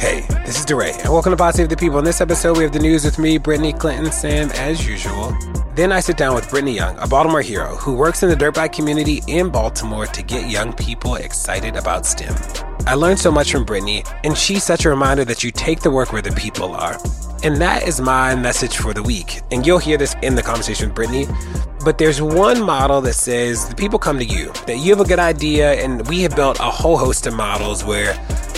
Hey, this is DeRay, and welcome to Pod Save the People. In this episode, we have the news with me, Brittany Clinton, Sam, as usual. Then I sit down with Brittany Young, a Baltimore hero who works in the dirt bike community in Baltimore to get young people excited about STEM. I learned so much from Brittany, and she's such a reminder that you take the work where the people are. And that is my message for the week. And you'll hear this in the conversation with Brittany. But there's one model that says the people come to you, that you have a good idea, and we have built a whole host of models where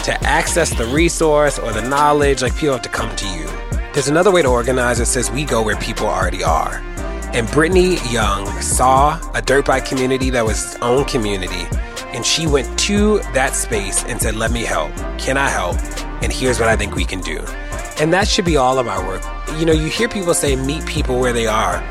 to access the resource or the knowledge, like people have to come to you. There's another way to organize that says we go where people already are. And Brittany Young saw a dirt bike community that was its own community, and she went to that space and said, Let me help. Can I help? And here's what I think we can do. And that should be all of our work. You know, you hear people say, meet people where they are.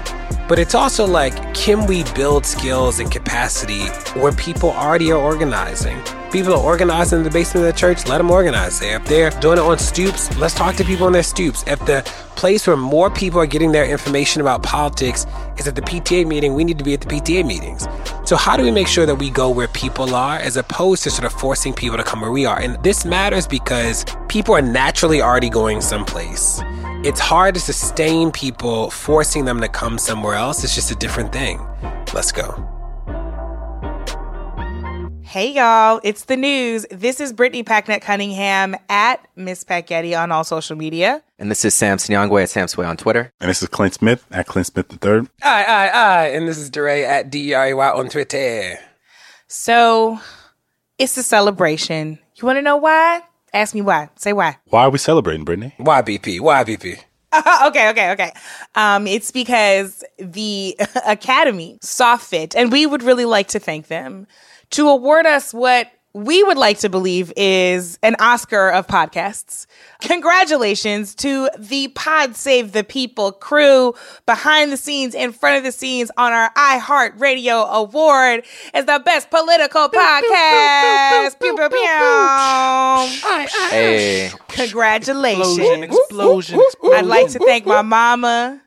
But it's also like, can we build skills and capacity where people already are organizing? People are organizing in the basement of the church, let them organize there. If they're doing it on stoops, let's talk to people on their stoops. If the place where more people are getting their information about politics is at the PTA meeting, we need to be at the PTA meetings. So, how do we make sure that we go where people are as opposed to sort of forcing people to come where we are? And this matters because people are naturally already going someplace. It's hard to sustain people forcing them to come somewhere else. It's just a different thing. Let's go. Hey y'all, it's the news. This is Brittany Packnett Cunningham at Miss Packyetti on all social media. And this is Sam Sinyangwe at Sam Sway on Twitter. And this is Clint Smith at Clint Smith the Third. Aye, aye, aye. And this is DeRay at D-E-R-A-Y on Twitter. So, it's a celebration. You want to know why? Ask me why. Say why. Why are we celebrating, Brittany? YBP, YBP. okay, okay, okay. Um, it's because the Academy saw fit, and we would really like to thank them to award us what we would like to believe is an Oscar of podcasts. Congratulations to the Pod Save the People crew behind the scenes, in front of the scenes on our iHeart Radio Award as the best political podcast. Pew, pew, pew. Hey, Congratulations. explosion, I'd like to thank my mama,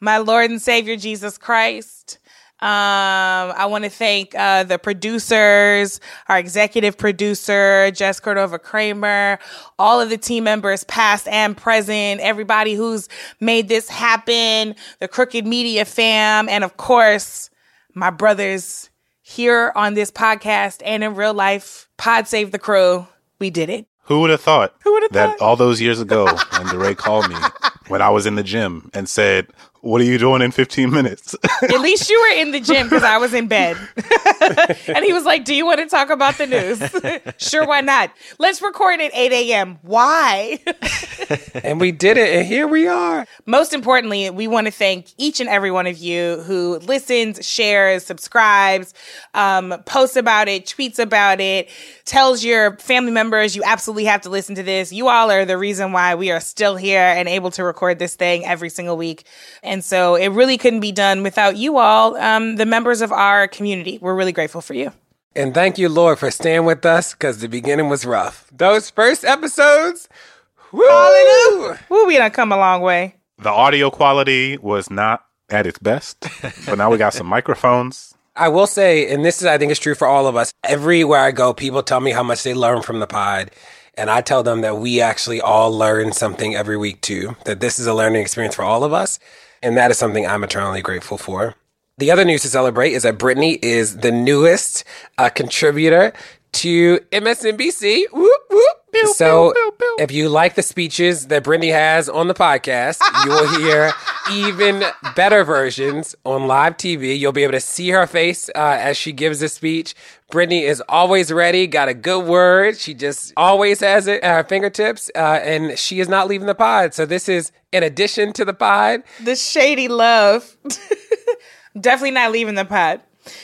my Lord and Savior Jesus Christ. Um, I want to thank uh, the producers, our executive producer, Jess Cordova Kramer, all of the team members, past and present, everybody who's made this happen, the Crooked Media fam, and of course, my brothers here on this podcast and in real life. Pod Save the Crew. We did it. Who would have thought Who would've that thought? all those years ago when DeRay called me when I was in the gym and said, What are you doing in 15 minutes? At least you were in the gym because I was in bed. and he was like, Do you want to talk about the news? sure, why not? Let's record at 8 a.m. Why? And we did it, and here we are. Most importantly, we want to thank each and every one of you who listens, shares, subscribes, um, posts about it, tweets about it, tells your family members you absolutely have to listen to this. You all are the reason why we are still here and able to record this thing every single week. And so it really couldn't be done without you all, um, the members of our community. We're really grateful for you. And thank you, Lord, for staying with us because the beginning was rough. Those first episodes, woo! Woo, we done come a long way. the audio quality was not at its best, but now we got some microphones. I will say, and this is, I think, is true for all of us. Everywhere I go, people tell me how much they learn from the pod. And I tell them that we actually all learn something every week too, that this is a learning experience for all of us. And that is something I'm eternally grateful for. The other news to celebrate is that Brittany is the newest uh, contributor to MSNBC. Whoop, whoop. so if you like the speeches that Brittany has on the podcast, you will hear even better versions on live TV. You'll be able to see her face uh, as she gives the speech. Brittany is always ready, got a good word. She just always has it at her fingertips, uh, and she is not leaving the pod. So this is in addition to the pod. The shady love. Definitely not leaving the pod.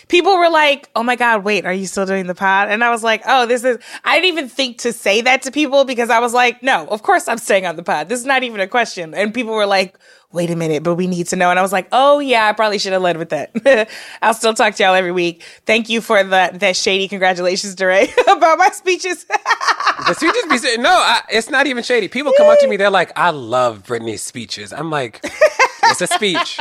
People were like, "Oh my god, wait, are you still doing the pod?" And I was like, "Oh, this is." I didn't even think to say that to people because I was like, "No, of course I'm staying on the pod. This is not even a question." And people were like, "Wait a minute, but we need to know." And I was like, "Oh yeah, I probably should have led with that." I'll still talk to y'all every week. Thank you for the that shady congratulations, DeRay, about my speeches. The speeches be no, I, it's not even shady. People come up to me, they're like, "I love Brittany's speeches." I'm like, "It's a speech."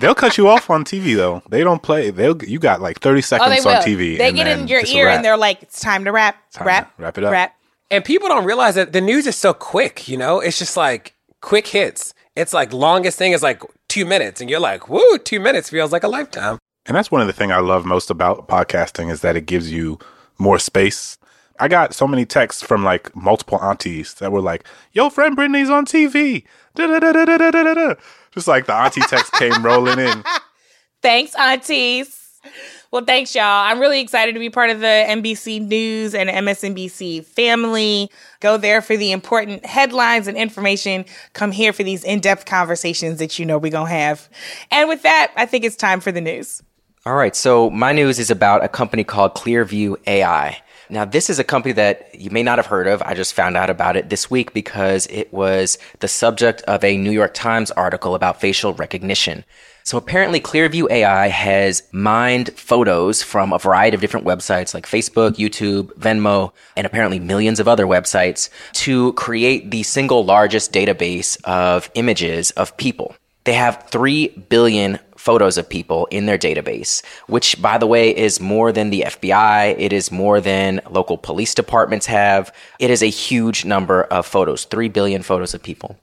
They'll cut you off on TV though. They don't play. They'll you got like thirty oh, seconds they will. on TV. they and get then in your ear and they're like, "It's time to wrap, Time to wrap, wrap it up." wrap." And people don't realize that the news is so quick, you know? It's just like quick hits. It's like longest thing is like two minutes, and you're like, woo, two minutes feels like a lifetime. And that's one of the things I love most about podcasting is that it gives you more space. I got so many texts from like multiple aunties that were like, "Yo, friend Brittany's on TV." Da-da-da-da-da-da-da-da. Just like the auntie text came rolling in. Thanks, aunties. Well, thanks, y'all. I'm really excited to be part of the NBC News and MSNBC family. Go there for the important headlines and information. Come here for these in depth conversations that you know we're going to have. And with that, I think it's time for the news. All right, so my news is about a company called Clearview AI. Now, this is a company that you may not have heard of. I just found out about it this week because it was the subject of a New York Times article about facial recognition. So apparently Clearview AI has mined photos from a variety of different websites like Facebook, YouTube, Venmo, and apparently millions of other websites to create the single largest database of images of people. They have 3 billion photos of people in their database, which, by the way, is more than the FBI. It is more than local police departments have. It is a huge number of photos, 3 billion photos of people.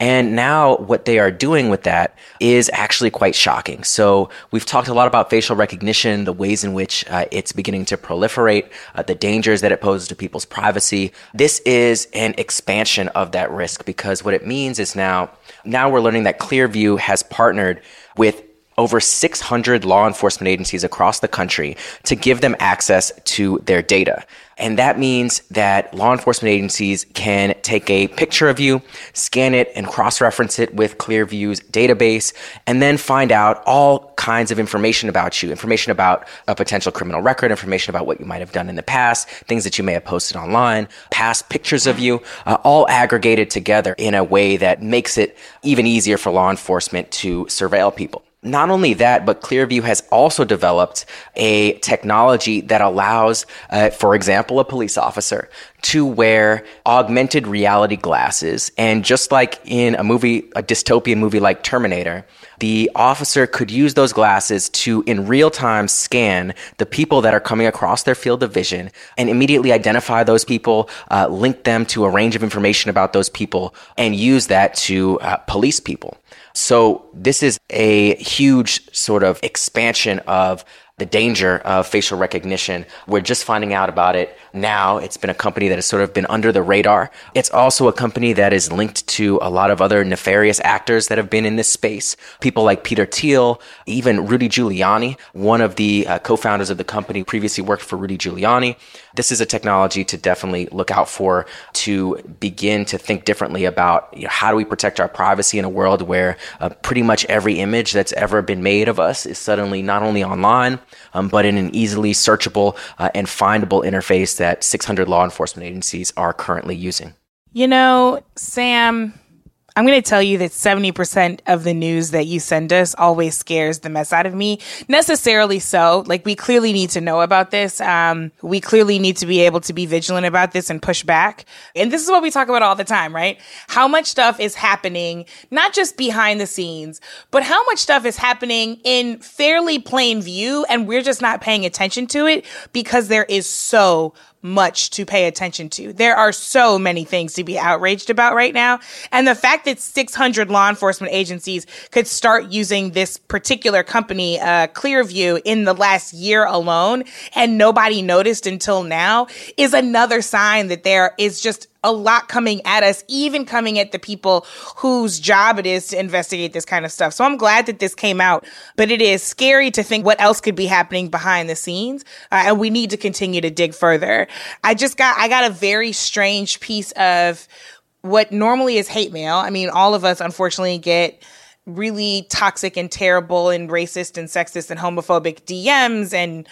And now what they are doing with that is actually quite shocking. So we've talked a lot about facial recognition, the ways in which uh, it's beginning to proliferate, uh, the dangers that it poses to people's privacy. This is an expansion of that risk because what it means is now, now we're learning that Clearview has partnered with over 600 law enforcement agencies across the country to give them access to their data. And that means that law enforcement agencies can take a picture of you, scan it, and cross reference it with Clearview's database, and then find out all kinds of information about you information about a potential criminal record, information about what you might have done in the past, things that you may have posted online, past pictures of you, uh, all aggregated together in a way that makes it even easier for law enforcement to surveil people. Not only that, but Clearview has also developed a technology that allows, uh, for example, a police officer to wear augmented reality glasses. And just like in a movie, a dystopian movie like Terminator, the officer could use those glasses to, in real time, scan the people that are coming across their field of vision and immediately identify those people, uh, link them to a range of information about those people, and use that to uh, police people. So this is a huge sort of expansion of the danger of facial recognition. We're just finding out about it now. It's been a company that has sort of been under the radar. It's also a company that is linked to a lot of other nefarious actors that have been in this space. People like Peter Thiel, even Rudy Giuliani, one of the uh, co-founders of the company previously worked for Rudy Giuliani. This is a technology to definitely look out for to begin to think differently about you know, how do we protect our privacy in a world where uh, pretty much every image that's ever been made of us is suddenly not only online, um, but in an easily searchable uh, and findable interface that 600 law enforcement agencies are currently using. You know, Sam, I'm going to tell you that 70% of the news that you send us always scares the mess out of me. Necessarily so. Like, we clearly need to know about this. Um, we clearly need to be able to be vigilant about this and push back. And this is what we talk about all the time, right? How much stuff is happening, not just behind the scenes, but how much stuff is happening in fairly plain view. And we're just not paying attention to it because there is so much to pay attention to. There are so many things to be outraged about right now. And the fact that 600 law enforcement agencies could start using this particular company, uh, Clearview, in the last year alone, and nobody noticed until now, is another sign that there is just a lot coming at us, even coming at the people whose job it is to investigate this kind of stuff. So I'm glad that this came out, but it is scary to think what else could be happening behind the scenes. Uh, and we need to continue to dig further. I just got, I got a very strange piece of what normally is hate mail. I mean, all of us unfortunately get really toxic and terrible and racist and sexist and homophobic DMs and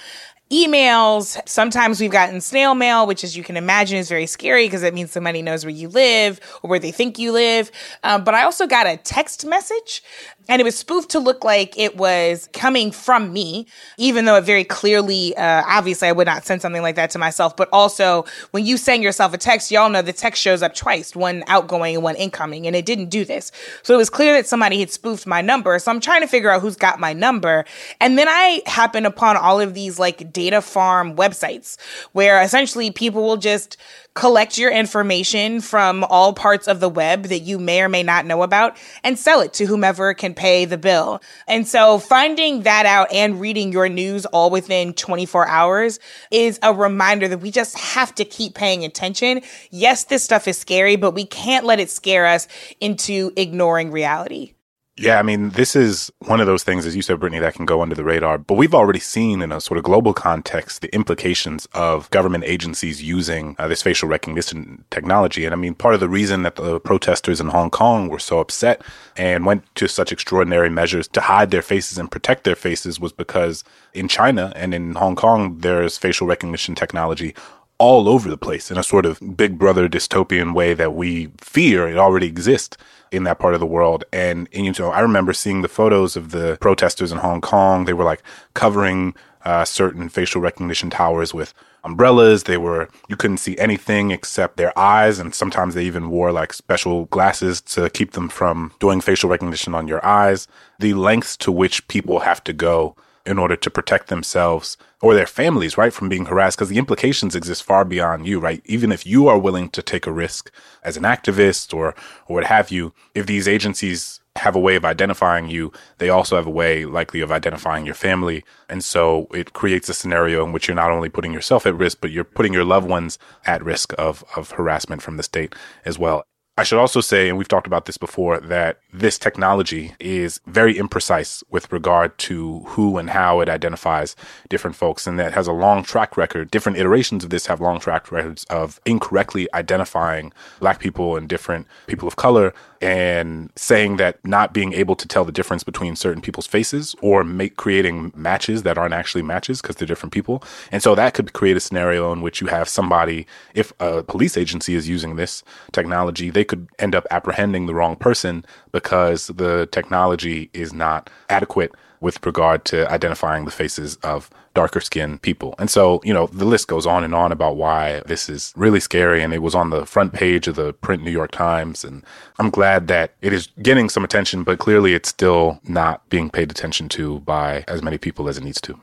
emails. Sometimes we've gotten snail mail, which, as you can imagine, is very scary because it means somebody knows where you live or where they think you live. Um, but I also got a text message and it was spoofed to look like it was coming from me, even though it very clearly, uh, obviously, I would not send something like that to myself. But also, when you send yourself a text, y'all know the text shows up twice one outgoing and one incoming, and it didn't do this. So it was clear that somebody had spoofed my number. So I'm trying to figure out who's got my number. And then I happen upon all of these like data farm websites where essentially people will just collect your information from all parts of the web that you may or may not know about and sell it to whomever can pay the bill. And so finding that out and reading your news all within 24 hours is a reminder that we just have to keep paying attention. Yes, this stuff is scary, but we can't let it scare us into ignoring reality. Yeah, I mean, this is one of those things, as you said, Brittany, that can go under the radar. But we've already seen in a sort of global context the implications of government agencies using uh, this facial recognition technology. And I mean, part of the reason that the protesters in Hong Kong were so upset and went to such extraordinary measures to hide their faces and protect their faces was because in China and in Hong Kong, there's facial recognition technology all over the place in a sort of big brother dystopian way that we fear it already exists in that part of the world. And, and you know, I remember seeing the photos of the protesters in Hong Kong. They were like covering uh, certain facial recognition towers with umbrellas. They were, you couldn't see anything except their eyes. And sometimes they even wore like special glasses to keep them from doing facial recognition on your eyes. The lengths to which people have to go in order to protect themselves or their families, right, from being harassed because the implications exist far beyond you, right? Even if you are willing to take a risk as an activist or, or what have you, if these agencies have a way of identifying you, they also have a way likely of identifying your family. And so it creates a scenario in which you're not only putting yourself at risk, but you're putting your loved ones at risk of, of harassment from the state as well. I should also say, and we've talked about this before, that this technology is very imprecise with regard to who and how it identifies different folks, and that has a long track record. Different iterations of this have long track records of incorrectly identifying black people and different people of color and saying that not being able to tell the difference between certain people's faces or make creating matches that aren't actually matches because they're different people. And so that could create a scenario in which you have somebody, if a police agency is using this technology, they could end up apprehending the wrong person because the technology is not adequate with regard to identifying the faces of darker skinned people. And so, you know, the list goes on and on about why this is really scary. And it was on the front page of the print New York Times. And I'm glad that it is getting some attention, but clearly it's still not being paid attention to by as many people as it needs to.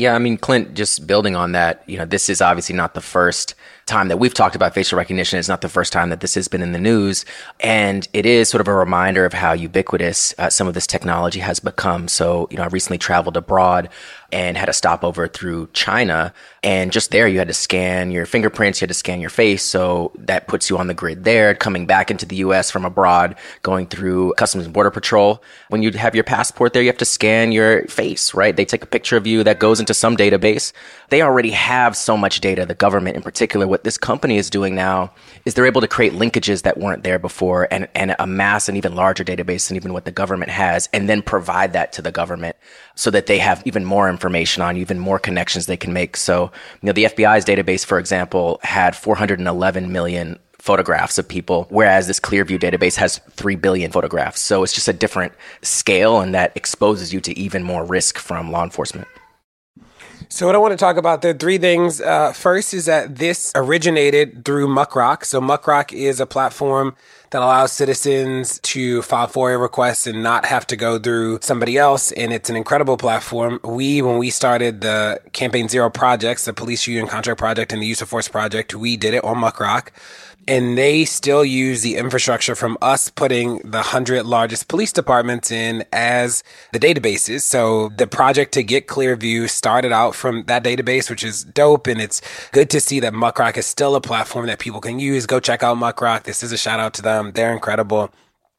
Yeah, I mean, Clint, just building on that, you know, this is obviously not the first time that we've talked about facial recognition. It's not the first time that this has been in the news. And it is sort of a reminder of how ubiquitous uh, some of this technology has become. So, you know, I recently traveled abroad and had a stopover through China. And just there, you had to scan your fingerprints, you had to scan your face. So that puts you on the grid there. Coming back into the US from abroad, going through Customs and Border Patrol. When you have your passport there, you have to scan your face, right? They take a picture of you that goes into some database. They already have so much data, the government in particular. What this company is doing now is they're able to create linkages that weren't there before and, and amass an even larger database than even what the government has and then provide that to the government so that they have even more information on even more connections they can make. So, you know, the FBI's database, for example, had 411 million photographs of people, whereas this Clearview database has 3 billion photographs. So it's just a different scale and that exposes you to even more risk from law enforcement. So, what I want to talk about, are three things. Uh, first is that this originated through Muckrock. So, Muckrock is a platform that allows citizens to file FOIA requests and not have to go through somebody else. And it's an incredible platform. We, when we started the Campaign Zero projects, the Police Union Contract Project and the Use of Force Project, we did it on Muckrock and they still use the infrastructure from us putting the 100 largest police departments in as the databases. So the project to get Clearview started out from that database, which is dope. And it's good to see that Muckrock is still a platform that people can use. Go check out Muckrock. This is a shout out to them. They're incredible.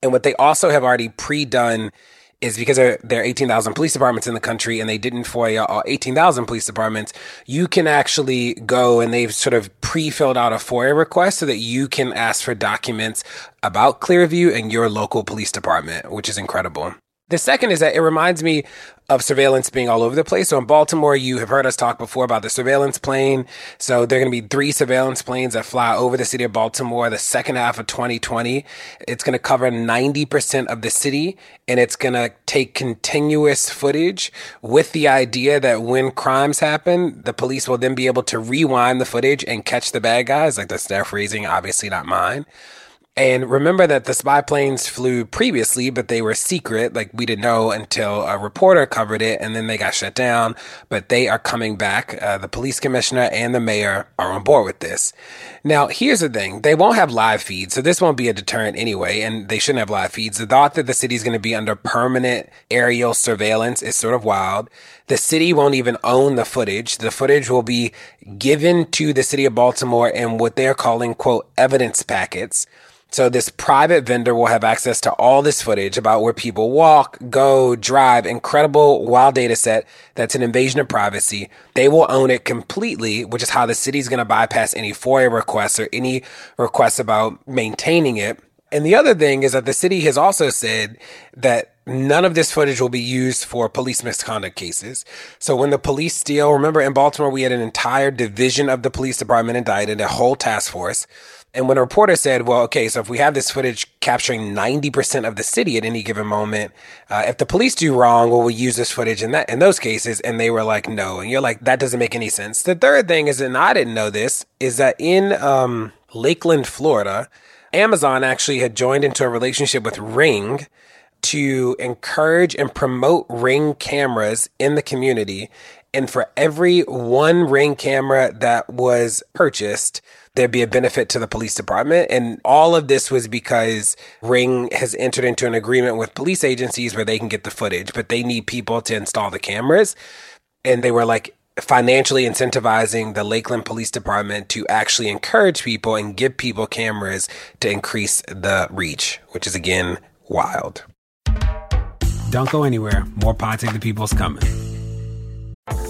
And what they also have already pre done is because there, there are 18,000 police departments in the country and they didn't FOIA all 18,000 police departments, you can actually go and they've sort of pre-filled out a FOIA request so that you can ask for documents about Clearview and your local police department, which is incredible. The second is that it reminds me of surveillance being all over the place. So in Baltimore, you have heard us talk before about the surveillance plane. So there are going to be three surveillance planes that fly over the city of Baltimore the second half of 2020. It's going to cover 90% of the city and it's going to take continuous footage with the idea that when crimes happen, the police will then be able to rewind the footage and catch the bad guys. Like that's their phrasing, obviously not mine. And remember that the spy planes flew previously, but they were secret. Like we didn't know until a reporter covered it and then they got shut down. But they are coming back. Uh, the police commissioner and the mayor are on board with this. Now, here's the thing. They won't have live feeds. So this won't be a deterrent anyway. And they shouldn't have live feeds. The thought that the city is going to be under permanent aerial surveillance is sort of wild. The city won't even own the footage. The footage will be given to the city of Baltimore in what they're calling, quote, evidence packets. So this private vendor will have access to all this footage about where people walk, go, drive, incredible wild data set that's an invasion of privacy. They will own it completely, which is how the city's going to bypass any FOIA requests or any requests about maintaining it. And the other thing is that the city has also said that none of this footage will be used for police misconduct cases. So when the police steal, remember in Baltimore, we had an entire division of the police department indicted, a whole task force. And when a reporter said, well, okay, so if we have this footage capturing 90% of the city at any given moment, uh, if the police do wrong, will we use this footage in that, in those cases? And they were like, no. And you're like, that doesn't make any sense. The third thing is, and I didn't know this, is that in, um, Lakeland, Florida, Amazon actually had joined into a relationship with Ring to encourage and promote Ring cameras in the community. And for every one Ring camera that was purchased, there'd be a benefit to the police department. And all of this was because Ring has entered into an agreement with police agencies where they can get the footage, but they need people to install the cameras. And they were like, financially incentivizing the Lakeland Police Department to actually encourage people and give people cameras to increase the reach, which is again wild. Don't go anywhere. More Pod Save the People's coming.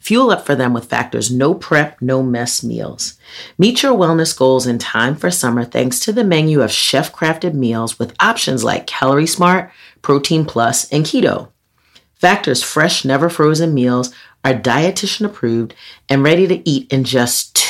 Fuel up for them with Factor's no prep, no mess meals. Meet your wellness goals in time for summer thanks to the menu of chef crafted meals with options like Calorie Smart, Protein Plus, and Keto. Factor's fresh, never frozen meals are dietitian approved and ready to eat in just two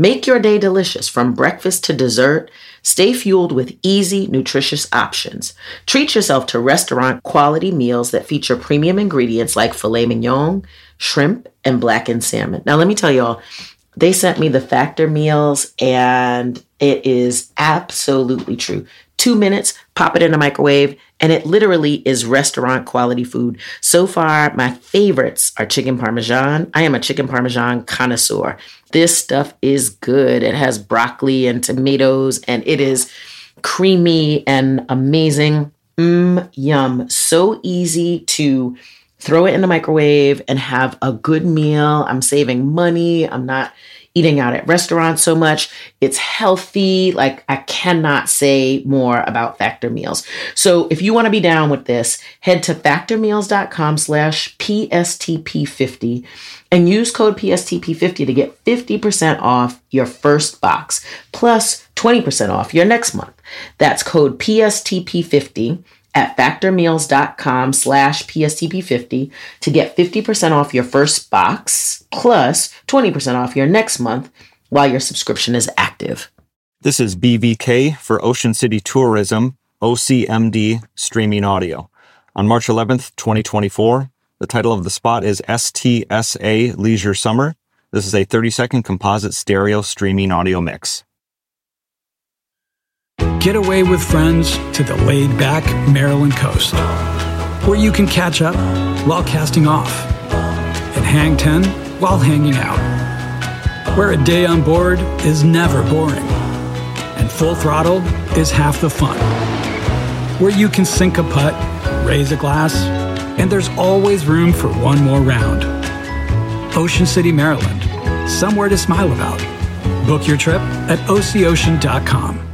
Make your day delicious from breakfast to dessert. Stay fueled with easy, nutritious options. Treat yourself to restaurant quality meals that feature premium ingredients like filet mignon, shrimp, and blackened salmon. Now, let me tell y'all, they sent me the factor meals, and it is absolutely true. Two minutes, pop it in the microwave, and it literally is restaurant quality food. So far, my favorites are chicken parmesan. I am a chicken parmesan connoisseur. This stuff is good. It has broccoli and tomatoes, and it is creamy and amazing. Mmm, yum. So easy to throw it in the microwave and have a good meal. I'm saving money. I'm not eating out at restaurants so much. It's healthy. Like I cannot say more about Factor Meals. So if you want to be down with this, head to factormeals.com slash PSTP50 and use code PSTP50 to get 50% off your first box plus 20% off your next month. That's code PSTP50 at factormeals.com slash PSTP50 to get 50% off your first box plus 20% off your next month while your subscription is active. This is BVK for Ocean City Tourism, OCMD Streaming Audio. On March 11th, 2024, the title of the spot is STSA Leisure Summer. This is a 30 second composite stereo streaming audio mix. Get away with friends to the laid back Maryland coast, where you can catch up while casting off and hang 10 while hanging out, where a day on board is never boring and full throttle is half the fun, where you can sink a putt, raise a glass, and there's always room for one more round. Ocean City, Maryland, somewhere to smile about. Book your trip at OCOcean.com.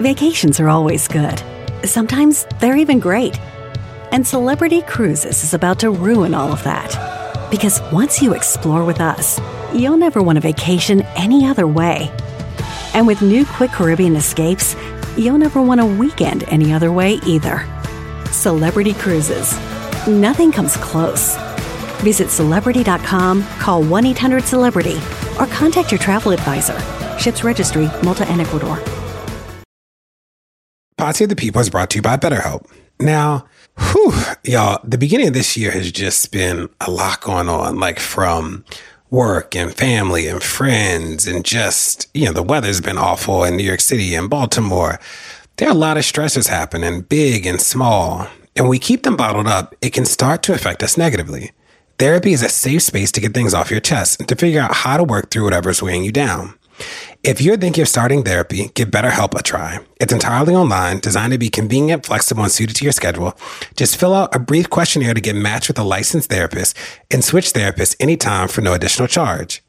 Vacations are always good. Sometimes they're even great. And Celebrity Cruises is about to ruin all of that. Because once you explore with us, you'll never want a vacation any other way. And with new Quick Caribbean escapes, you'll never want a weekend any other way either. Celebrity Cruises. Nothing comes close. Visit celebrity.com, call 1 800 Celebrity, or contact your travel advisor. Ships Registry, Malta and Ecuador. Pod Save the People is brought to you by BetterHelp. Now, whew, y'all, the beginning of this year has just been a lot going on, like from work and family and friends, and just, you know, the weather's been awful in New York City and Baltimore. There are a lot of stresses happening, big and small. And we keep them bottled up, it can start to affect us negatively. Therapy is a safe space to get things off your chest and to figure out how to work through whatever's weighing you down. If you're thinking of starting therapy, give BetterHelp a try. It's entirely online, designed to be convenient, flexible, and suited to your schedule. Just fill out a brief questionnaire to get matched with a licensed therapist and switch therapists anytime for no additional charge.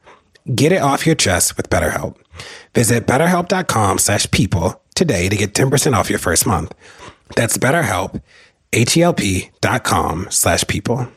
Get it off your chest with BetterHelp. Visit betterhelp.com slash people today to get 10% off your first month. That's BetterHelp, H-E-L-P dot com slash people.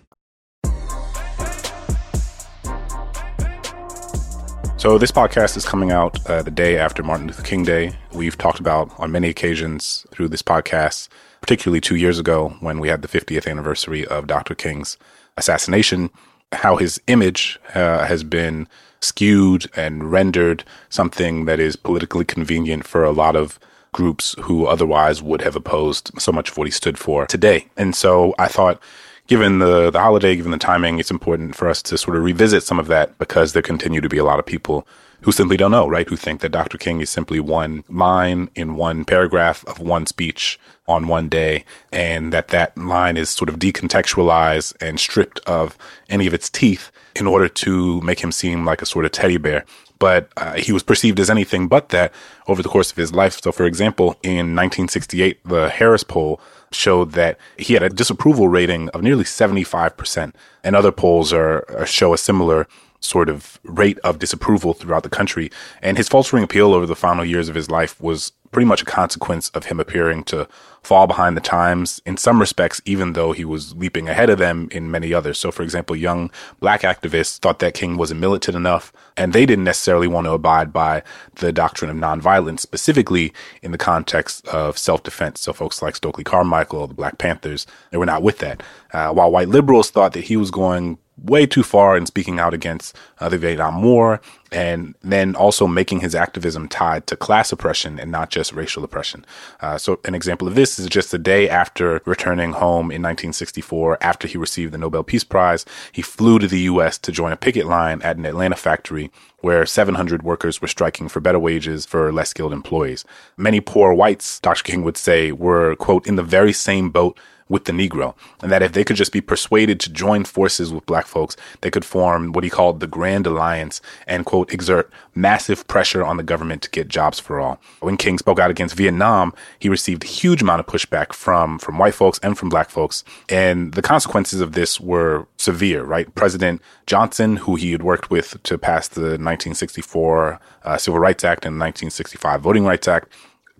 So this podcast is coming out uh, the day after Martin Luther King Day. We've talked about on many occasions through this podcast, particularly two years ago when we had the 50th anniversary of Dr. King's assassination, how his image uh, has been skewed and rendered something that is politically convenient for a lot of groups who otherwise would have opposed so much of what he stood for today. And so I thought given the, the holiday, given the timing, it's important for us to sort of revisit some of that because there continue to be a lot of people who simply don't know, right? Who think that Dr. King is simply one line in one paragraph of one speech on one day and that that line is sort of decontextualized and stripped of any of its teeth in order to make him seem like a sort of teddy bear. But uh, he was perceived as anything but that over the course of his life. So, for example, in 1968, the Harris poll showed that he had a disapproval rating of nearly 75%. And other polls are, are show a similar sort of rate of disapproval throughout the country. And his faltering appeal over the final years of his life was pretty much a consequence of him appearing to fall behind the times in some respects, even though he was leaping ahead of them in many others. So, for example, young black activists thought that King wasn't militant enough, and they didn't necessarily want to abide by the doctrine of nonviolence, specifically in the context of self defense. So, folks like Stokely Carmichael, the Black Panthers, they were not with that. Uh, while white liberals thought that he was going way too far in speaking out against uh, the Vietnam War and then also making his activism tied to class oppression and not just racial oppression. Uh, so, an example of this is just the day after returning home in 1964, after he received the Nobel Peace Prize, he flew to the U.S. to join a picket line at an Atlanta factory where 700 workers were striking for better wages for less skilled employees. Many poor whites, Dr. King would say, were, quote, in the very same boat with the Negro, and that if they could just be persuaded to join forces with black folks, they could form what he called the Grand Alliance and, quote, exert massive pressure on the government to get jobs for all. When King spoke out against Vietnam, he received a huge amount of pushback from, from white folks and from black folks. And the consequences of this were severe, right? President Johnson, who he had worked with to pass the 1964 uh, Civil Rights Act and 1965 Voting Rights Act,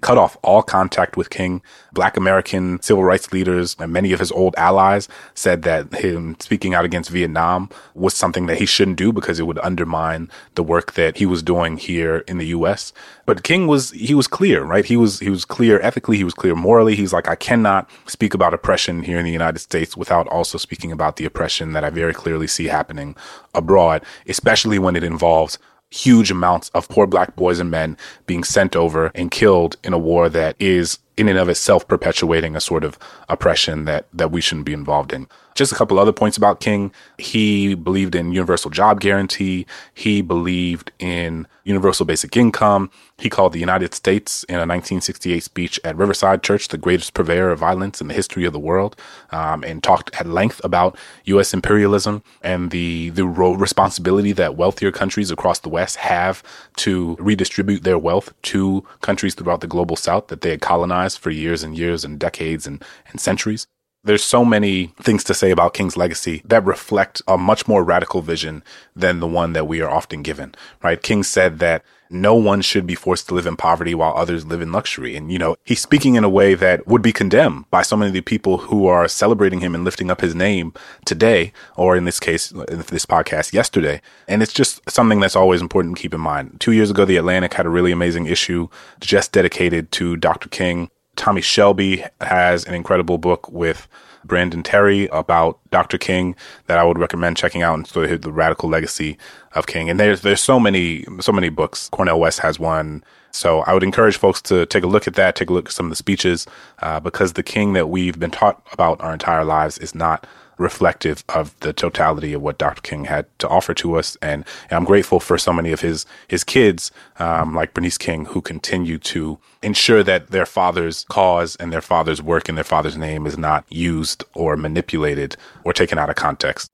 cut off all contact with King. Black American civil rights leaders and many of his old allies said that him speaking out against Vietnam was something that he shouldn't do because it would undermine the work that he was doing here in the US. But King was he was clear, right? He was he was clear ethically, he was clear morally. He's like I cannot speak about oppression here in the United States without also speaking about the oppression that I very clearly see happening abroad, especially when it involves huge amounts of poor black boys and men being sent over and killed in a war that is in and of itself perpetuating a sort of oppression that that we shouldn't be involved in. Just a couple other points about King. He believed in universal job guarantee. He believed in universal basic income. He called the United States in a 1968 speech at Riverside Church the greatest purveyor of violence in the history of the world, um, and talked at length about U.S. imperialism and the the responsibility that wealthier countries across the West have to redistribute their wealth to countries throughout the global South that they had colonized for years and years and decades and, and centuries there's so many things to say about King's legacy that reflect a much more radical vision than the one that we are often given, right? King said that no one should be forced to live in poverty while others live in luxury. And, you know, he's speaking in a way that would be condemned by so many of the people who are celebrating him and lifting up his name today, or in this case, in this podcast yesterday. And it's just something that's always important to keep in mind. Two years ago, The Atlantic had a really amazing issue just dedicated to Dr. King Tommy Shelby has an incredible book with Brandon Terry about Dr. King that I would recommend checking out and sort of the radical legacy of King. And there's there's so many so many books. Cornel West has one. So I would encourage folks to take a look at that, take a look at some of the speeches, uh, because the King that we've been taught about our entire lives is not reflective of the totality of what Dr. King had to offer to us. And, and I'm grateful for so many of his, his kids, um, like Bernice King, who continue to ensure that their father's cause and their father's work and their father's name is not used or manipulated or taken out of context.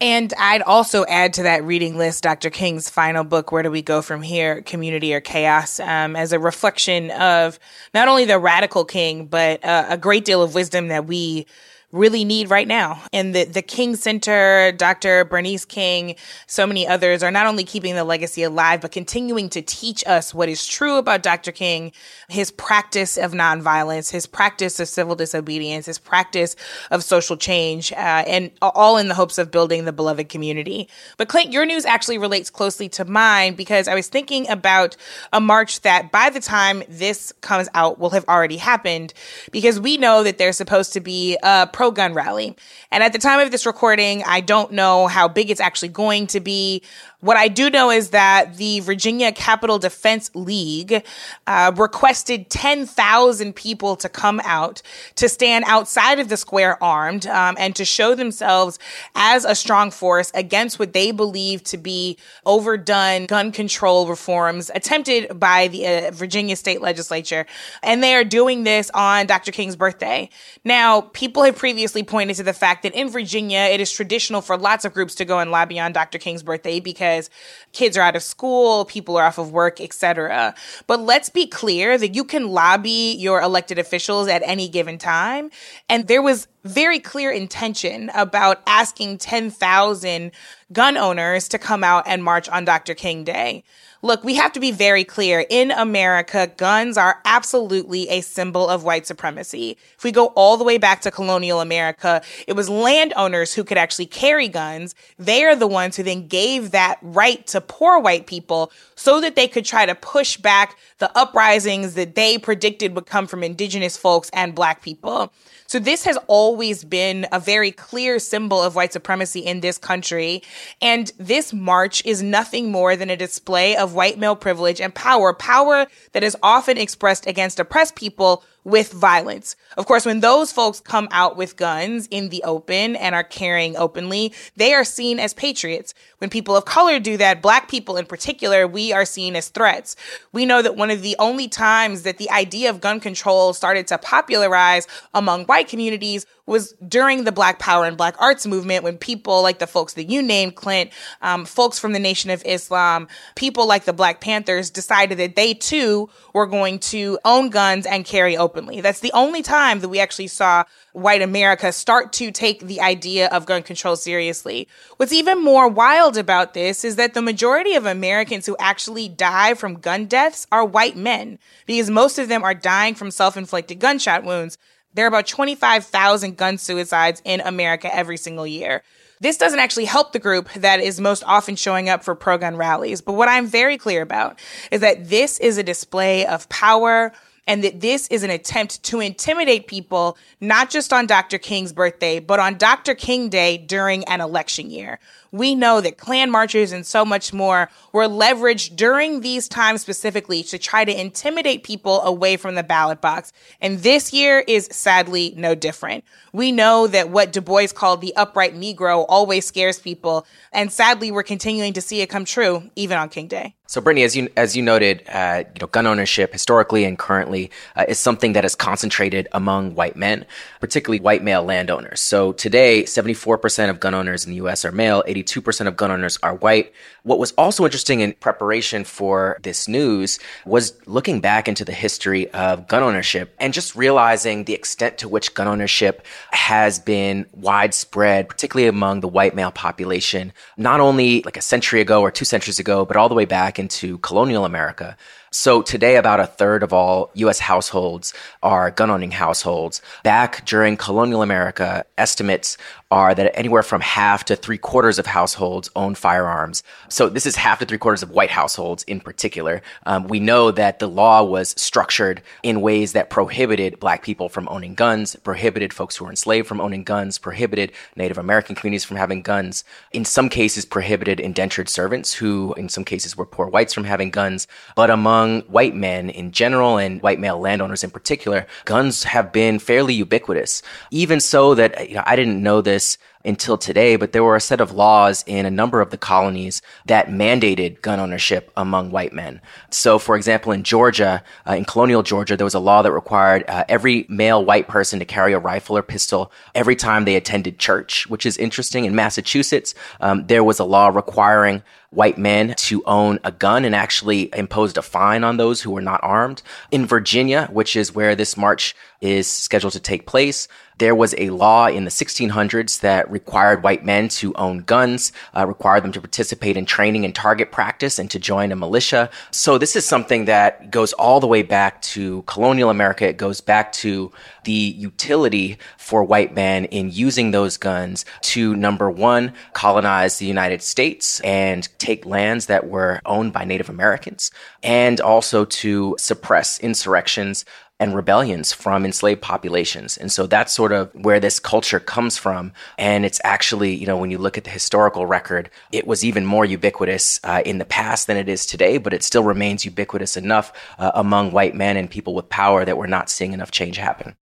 And I'd also add to that reading list Dr. King's final book, Where Do We Go From Here? Community or Chaos, um, as a reflection of not only the radical king, but uh, a great deal of wisdom that we really need right now. And the, the King Center, Dr. Bernice King, so many others are not only keeping the legacy alive, but continuing to teach us what is true about Dr. King, his practice of nonviolence, his practice of civil disobedience, his practice of social change, uh, and all in the hopes of building the beloved community. But Clint, your news actually relates closely to mine because I was thinking about a march that by the time this comes out will have already happened because we know that there's supposed to be a pro gun rally. And at the time of this recording, I don't know how big it's actually going to be. What I do know is that the Virginia Capital Defense League uh, requested 10,000 people to come out to stand outside of the square armed um, and to show themselves as a strong force against what they believe to be overdone gun control reforms attempted by the uh, Virginia state legislature. And they are doing this on Dr. King's birthday. Now, people have previously pointed to the fact that in Virginia, it is traditional for lots of groups to go and lobby on Dr. King's birthday because because kids are out of school, people are off of work, etc. But let's be clear that you can lobby your elected officials at any given time. And there was very clear intention about asking 10,000 gun owners to come out and march on Dr. King Day. Look, we have to be very clear. In America, guns are absolutely a symbol of white supremacy. If we go all the way back to colonial America, it was landowners who could actually carry guns. They are the ones who then gave that right to poor white people so that they could try to push back the uprisings that they predicted would come from indigenous folks and black people. So this has always been a very clear symbol of white supremacy in this country. And this march is nothing more than a display of white male privilege and power, power that is often expressed against oppressed people with violence. Of course, when those folks come out with guns in the open and are carrying openly, they are seen as patriots. When people of color do that, black people in particular, we are seen as threats. We know that one of the only times that the idea of gun control started to popularize among white communities was during the Black Power and Black Arts movement when people like the folks that you named, Clint, um, folks from the Nation of Islam, people like the Black Panthers decided that they too were going to own guns and carry openly. That's the only time that we actually saw white America start to take the idea of gun control seriously. What's even more wild about this is that the majority of Americans who actually die from gun deaths are white men because most of them are dying from self-inflicted gunshot wounds. There are about 25,000 gun suicides in America every single year. This doesn't actually help the group that is most often showing up for pro gun rallies. But what I'm very clear about is that this is a display of power and that this is an attempt to intimidate people, not just on Dr. King's birthday, but on Dr. King Day during an election year. We know that Klan marches and so much more were leveraged during these times specifically to try to intimidate people away from the ballot box. And this year is sadly no different. We know that what Du Bois called the upright Negro always scares people. And sadly, we're continuing to see it come true even on King Day. So, Brittany, as you as you noted, uh, you know, gun ownership historically and currently uh, is something that is concentrated among white men, particularly white male landowners. So, today, seventy four percent of gun owners in the U.S. are male, eighty two percent of gun owners are white. What was also interesting in preparation for this news was looking back into the history of gun ownership and just realizing the extent to which gun ownership has been widespread, particularly among the white male population, not only like a century ago or two centuries ago, but all the way back into colonial America. So today, about a third of all U.S. households are gun owning households. Back during colonial America, estimates are that anywhere from half to three quarters of households own firearms. So this is half to three quarters of white households in particular. Um, we know that the law was structured in ways that prohibited black people from owning guns, prohibited folks who were enslaved from owning guns, prohibited Native American communities from having guns. In some cases, prohibited indentured servants who, in some cases, were poor whites from having guns. But among white men in general and white male landowners in particular, guns have been fairly ubiquitous. Even so that you know, I didn't know this until today, but there were a set of laws in a number of the colonies that mandated gun ownership among white men. So, for example, in Georgia, uh, in colonial Georgia, there was a law that required uh, every male white person to carry a rifle or pistol every time they attended church, which is interesting. In Massachusetts, um, there was a law requiring white men to own a gun and actually imposed a fine on those who were not armed. In Virginia, which is where this march is scheduled to take place, there was a law in the 1600s that required white men to own guns, uh, required them to participate in training and target practice and to join a militia. So this is something that goes all the way back to colonial America. It goes back to the utility for white men in using those guns to number one, colonize the United States and take lands that were owned by Native Americans and also to suppress insurrections and rebellions from enslaved populations. And so that's sort of where this culture comes from. And it's actually, you know, when you look at the historical record, it was even more ubiquitous uh, in the past than it is today, but it still remains ubiquitous enough uh, among white men and people with power that we're not seeing enough change happen.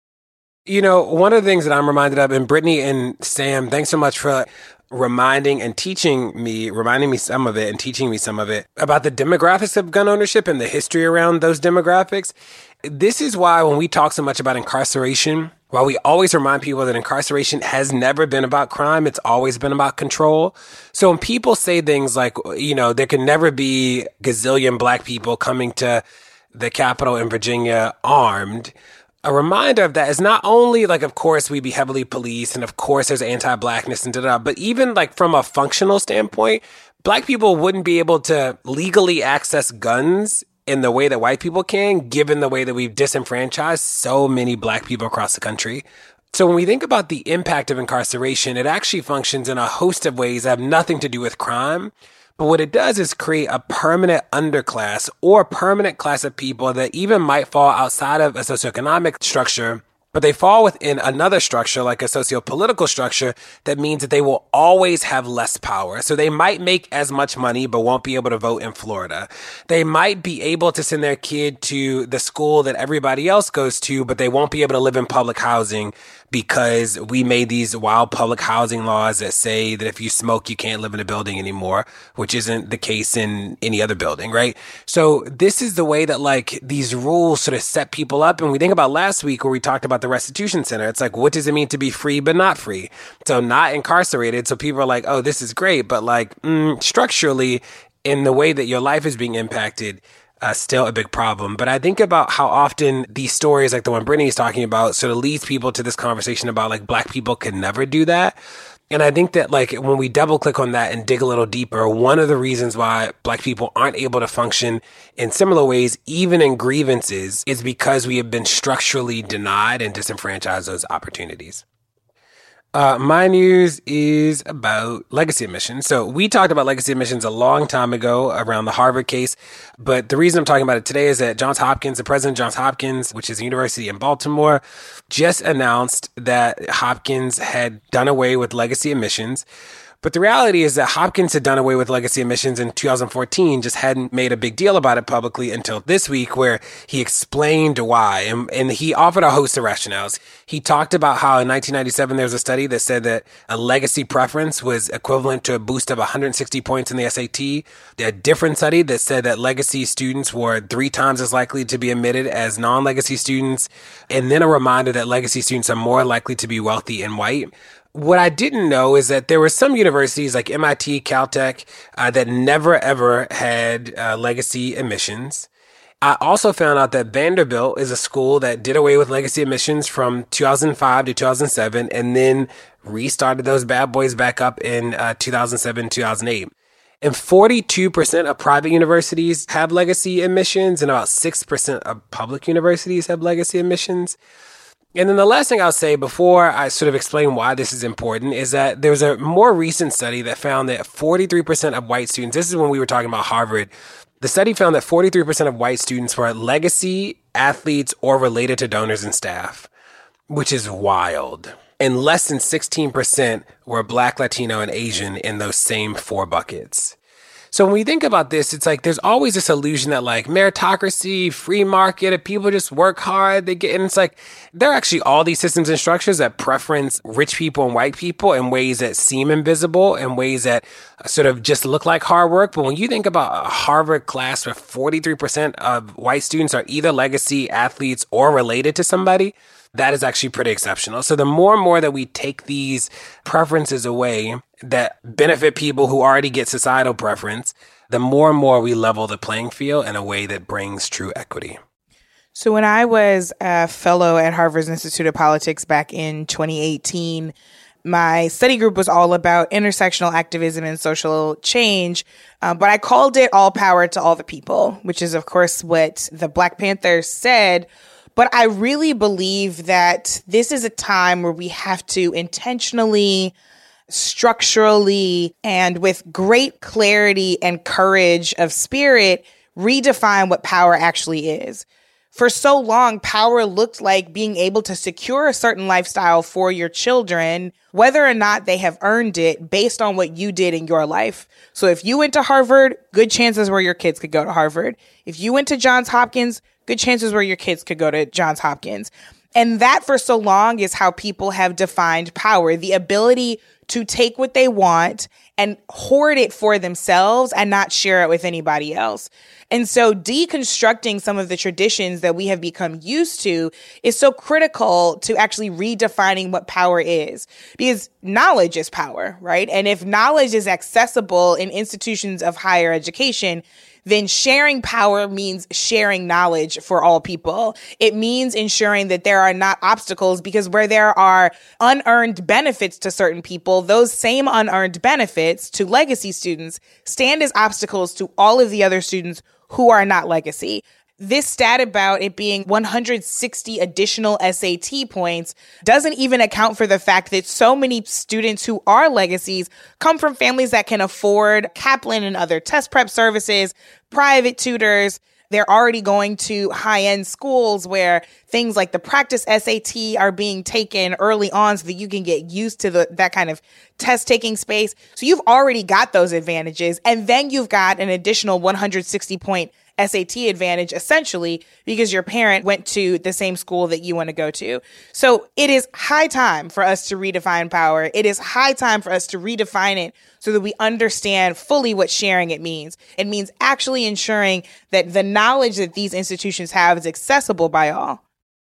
You know, one of the things that I'm reminded of, and Brittany and Sam, thanks so much for reminding and teaching me, reminding me some of it and teaching me some of it about the demographics of gun ownership and the history around those demographics this is why when we talk so much about incarceration, while we always remind people that incarceration has never been about crime, it's always been about control. So when people say things like, you know, there can never be gazillion black people coming to the Capitol in Virginia armed, a reminder of that is not only like, of course, we be heavily policed and of course there's anti-blackness and da da, but even like from a functional standpoint, black people wouldn't be able to legally access guns in the way that white people can, given the way that we've disenfranchised so many black people across the country. So when we think about the impact of incarceration, it actually functions in a host of ways that have nothing to do with crime. But what it does is create a permanent underclass or a permanent class of people that even might fall outside of a socioeconomic structure but they fall within another structure, like a socio-political structure, that means that they will always have less power. So they might make as much money, but won't be able to vote in Florida. They might be able to send their kid to the school that everybody else goes to, but they won't be able to live in public housing because we made these wild public housing laws that say that if you smoke, you can't live in a building anymore, which isn't the case in any other building, right? So this is the way that like these rules sort of set people up. And we think about last week where we talked about the restitution center. It's like, what does it mean to be free but not free? So not incarcerated. So people are like, oh, this is great. But like mm, structurally, in the way that your life is being impacted, uh, still a big problem. But I think about how often these stories, like the one Brittany is talking about, sort of leads people to this conversation about like black people can never do that. And I think that like when we double click on that and dig a little deeper, one of the reasons why black people aren't able to function in similar ways, even in grievances, is because we have been structurally denied and disenfranchised those opportunities. Uh, my news is about legacy admissions. So we talked about legacy admissions a long time ago around the Harvard case, but the reason I'm talking about it today is that Johns Hopkins, the president of Johns Hopkins, which is a university in Baltimore, just announced that Hopkins had done away with legacy admissions. But the reality is that Hopkins had done away with legacy admissions in 2014, just hadn't made a big deal about it publicly until this week, where he explained why. And, and he offered a host of rationales. He talked about how in 1997 there was a study that said that a legacy preference was equivalent to a boost of 160 points in the SAT. A different study that said that legacy students were three times as likely to be admitted as non legacy students. And then a reminder that legacy students are more likely to be wealthy and white what I didn't know is that there were some universities like MIT, Caltech, uh, that never ever had uh, legacy admissions. I also found out that Vanderbilt is a school that did away with legacy admissions from 2005 to 2007 and then restarted those bad boys back up in uh, 2007, 2008. And 42% of private universities have legacy admissions, and about 6% of public universities have legacy admissions. And then the last thing I'll say before I sort of explain why this is important is that there's a more recent study that found that 43% of white students, this is when we were talking about Harvard, the study found that 43% of white students were legacy athletes or related to donors and staff, which is wild. And less than 16% were black, Latino, and Asian in those same four buckets. So when we think about this, it's like there's always this illusion that like meritocracy, free market, if people just work hard, they get, and it's like there are actually all these systems and structures that preference rich people and white people in ways that seem invisible, in ways that sort of just look like hard work. But when you think about a Harvard class where 43% of white students are either legacy athletes or related to somebody, that is actually pretty exceptional. So the more and more that we take these preferences away that benefit people who already get societal preference, the more and more we level the playing field in a way that brings true equity. So when I was a fellow at Harvard's Institute of Politics back in 2018, my study group was all about intersectional activism and social change, uh, but I called it all power to all the people, which is, of course, what the Black Panthers said but I really believe that this is a time where we have to intentionally, structurally, and with great clarity and courage of spirit redefine what power actually is. For so long, power looked like being able to secure a certain lifestyle for your children, whether or not they have earned it based on what you did in your life. So if you went to Harvard, good chances were your kids could go to Harvard. If you went to Johns Hopkins, good chances where your kids could go to Johns Hopkins. And that for so long is how people have defined power the ability to take what they want and hoard it for themselves and not share it with anybody else. And so deconstructing some of the traditions that we have become used to is so critical to actually redefining what power is because knowledge is power, right? And if knowledge is accessible in institutions of higher education, then sharing power means sharing knowledge for all people. It means ensuring that there are not obstacles because where there are unearned benefits to certain people, those same unearned benefits to legacy students stand as obstacles to all of the other students who are not legacy. This stat about it being 160 additional SAT points doesn't even account for the fact that so many students who are legacies come from families that can afford Kaplan and other test prep services, private tutors. They're already going to high end schools where things like the practice SAT are being taken early on so that you can get used to the, that kind of test taking space. So you've already got those advantages. And then you've got an additional 160 point SAT advantage essentially because your parent went to the same school that you want to go to. So it is high time for us to redefine power. It is high time for us to redefine it so that we understand fully what sharing it means. It means actually ensuring that the knowledge that these institutions have is accessible by all.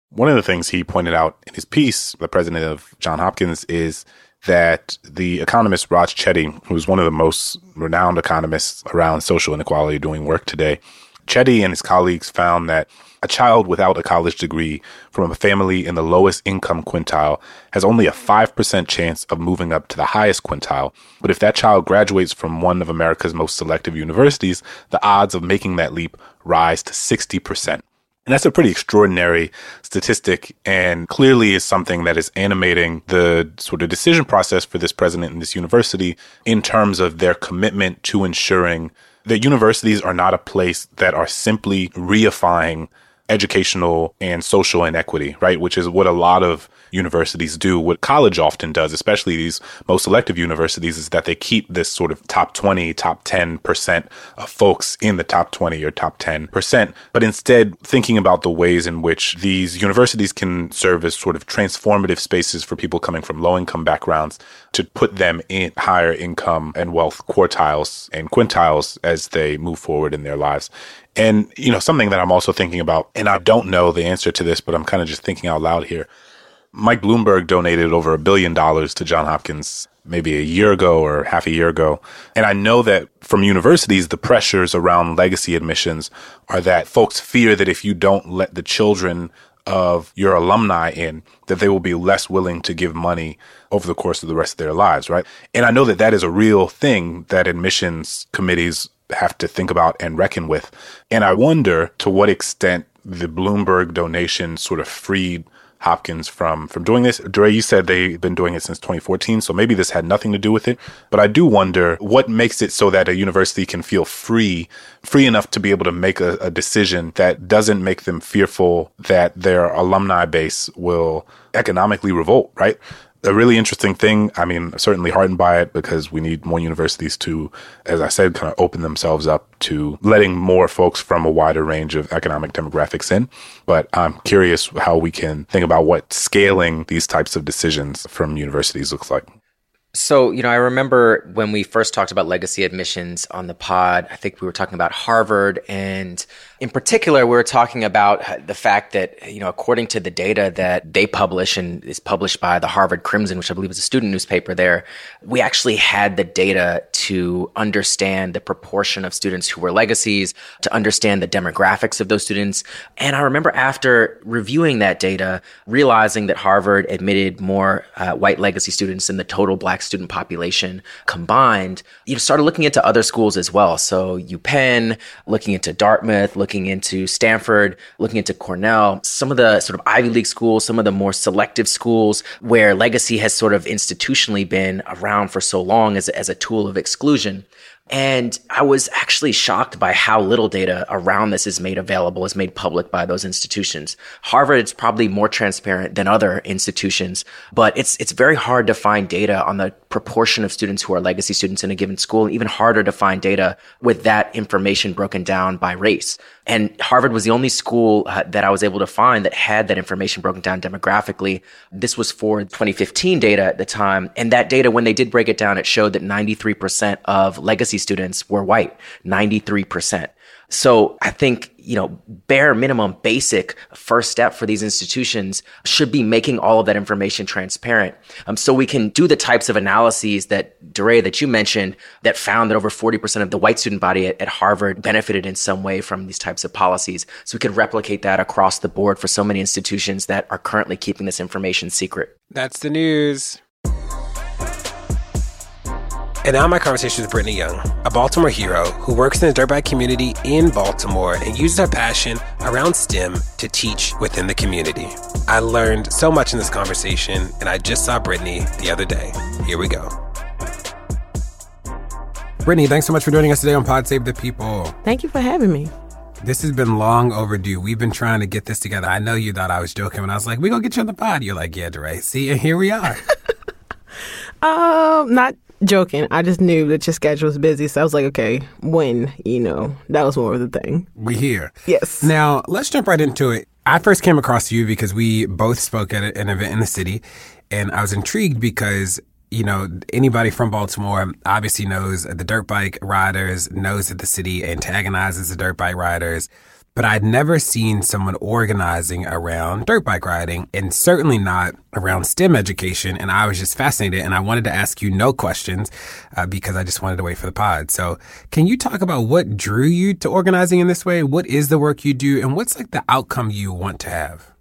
One of the things he pointed out in his piece, the president of John Hopkins, is that the economist Raj Chetty, who's one of the most renowned economists around social inequality doing work today, Chetty and his colleagues found that a child without a college degree from a family in the lowest income quintile has only a 5% chance of moving up to the highest quintile. But if that child graduates from one of America's most selective universities, the odds of making that leap rise to 60%. And that's a pretty extraordinary statistic and clearly is something that is animating the sort of decision process for this president and this university in terms of their commitment to ensuring that universities are not a place that are simply reifying educational and social inequity, right? Which is what a lot of universities do. What college often does, especially these most selective universities, is that they keep this sort of top 20, top 10% of folks in the top 20 or top 10%. But instead, thinking about the ways in which these universities can serve as sort of transformative spaces for people coming from low income backgrounds to put them in higher income and wealth quartiles and quintiles as they move forward in their lives. And, you know, something that I'm also thinking about, and I don't know the answer to this, but I'm kind of just thinking out loud here. Mike Bloomberg donated over a billion dollars to John Hopkins maybe a year ago or half a year ago. And I know that from universities, the pressures around legacy admissions are that folks fear that if you don't let the children of your alumni in, that they will be less willing to give money over the course of the rest of their lives, right? And I know that that is a real thing that admissions committees have to think about and reckon with. And I wonder to what extent the Bloomberg donation sort of freed Hopkins from from doing this. Dre, you said they've been doing it since 2014, so maybe this had nothing to do with it. But I do wonder what makes it so that a university can feel free, free enough to be able to make a, a decision that doesn't make them fearful that their alumni base will economically revolt, right? A really interesting thing. I mean, certainly heartened by it because we need more universities to, as I said, kind of open themselves up to letting more folks from a wider range of economic demographics in. But I'm curious how we can think about what scaling these types of decisions from universities looks like. So, you know, I remember when we first talked about legacy admissions on the pod, I think we were talking about Harvard and in particular, we were talking about the fact that, you know, according to the data that they publish and is published by the Harvard Crimson, which I believe is a student newspaper there, we actually had the data to understand the proportion of students who were legacies, to understand the demographics of those students. And I remember after reviewing that data, realizing that Harvard admitted more uh, white legacy students than the total black student population combined, you started looking into other schools as well. So UPenn, looking into Dartmouth, looking looking into Stanford, looking into Cornell, some of the sort of Ivy League schools, some of the more selective schools where legacy has sort of institutionally been around for so long as, as a tool of exclusion. And I was actually shocked by how little data around this is made available, is made public by those institutions. Harvard is probably more transparent than other institutions, but it's, it's very hard to find data on the proportion of students who are legacy students in a given school, and even harder to find data with that information broken down by race. And Harvard was the only school uh, that I was able to find that had that information broken down demographically. This was for 2015 data at the time. And that data, when they did break it down, it showed that 93% of legacy students were white. 93%. So I think, you know, bare minimum basic first step for these institutions should be making all of that information transparent. Um, so we can do the types of analyses that DeRay that you mentioned that found that over 40% of the white student body at, at Harvard benefited in some way from these types of policies. So we could replicate that across the board for so many institutions that are currently keeping this information secret. That's the news. And now my conversation with Brittany Young, a Baltimore hero who works in the dirt bike community in Baltimore and uses her passion around STEM to teach within the community. I learned so much in this conversation, and I just saw Brittany the other day. Here we go. Brittany, thanks so much for joining us today on Pod Save the People. Thank you for having me. This has been long overdue. We've been trying to get this together. I know you thought I was joking when I was like, "We gonna get you on the pod." You're like, "Yeah, DeRay." See, and here we are. um, not joking. I just knew that your schedule was busy, so I was like, okay, when, you know, that was more of the thing. We here. Yes. Now, let's jump right into it. I first came across you because we both spoke at an event in the city, and I was intrigued because you know, anybody from Baltimore obviously knows the dirt bike riders, knows that the city antagonizes the dirt bike riders but I'd never seen someone organizing around dirt bike riding and certainly not around STEM education. And I was just fascinated and I wanted to ask you no questions uh, because I just wanted to wait for the pod. So can you talk about what drew you to organizing in this way? What is the work you do and what's like the outcome you want to have?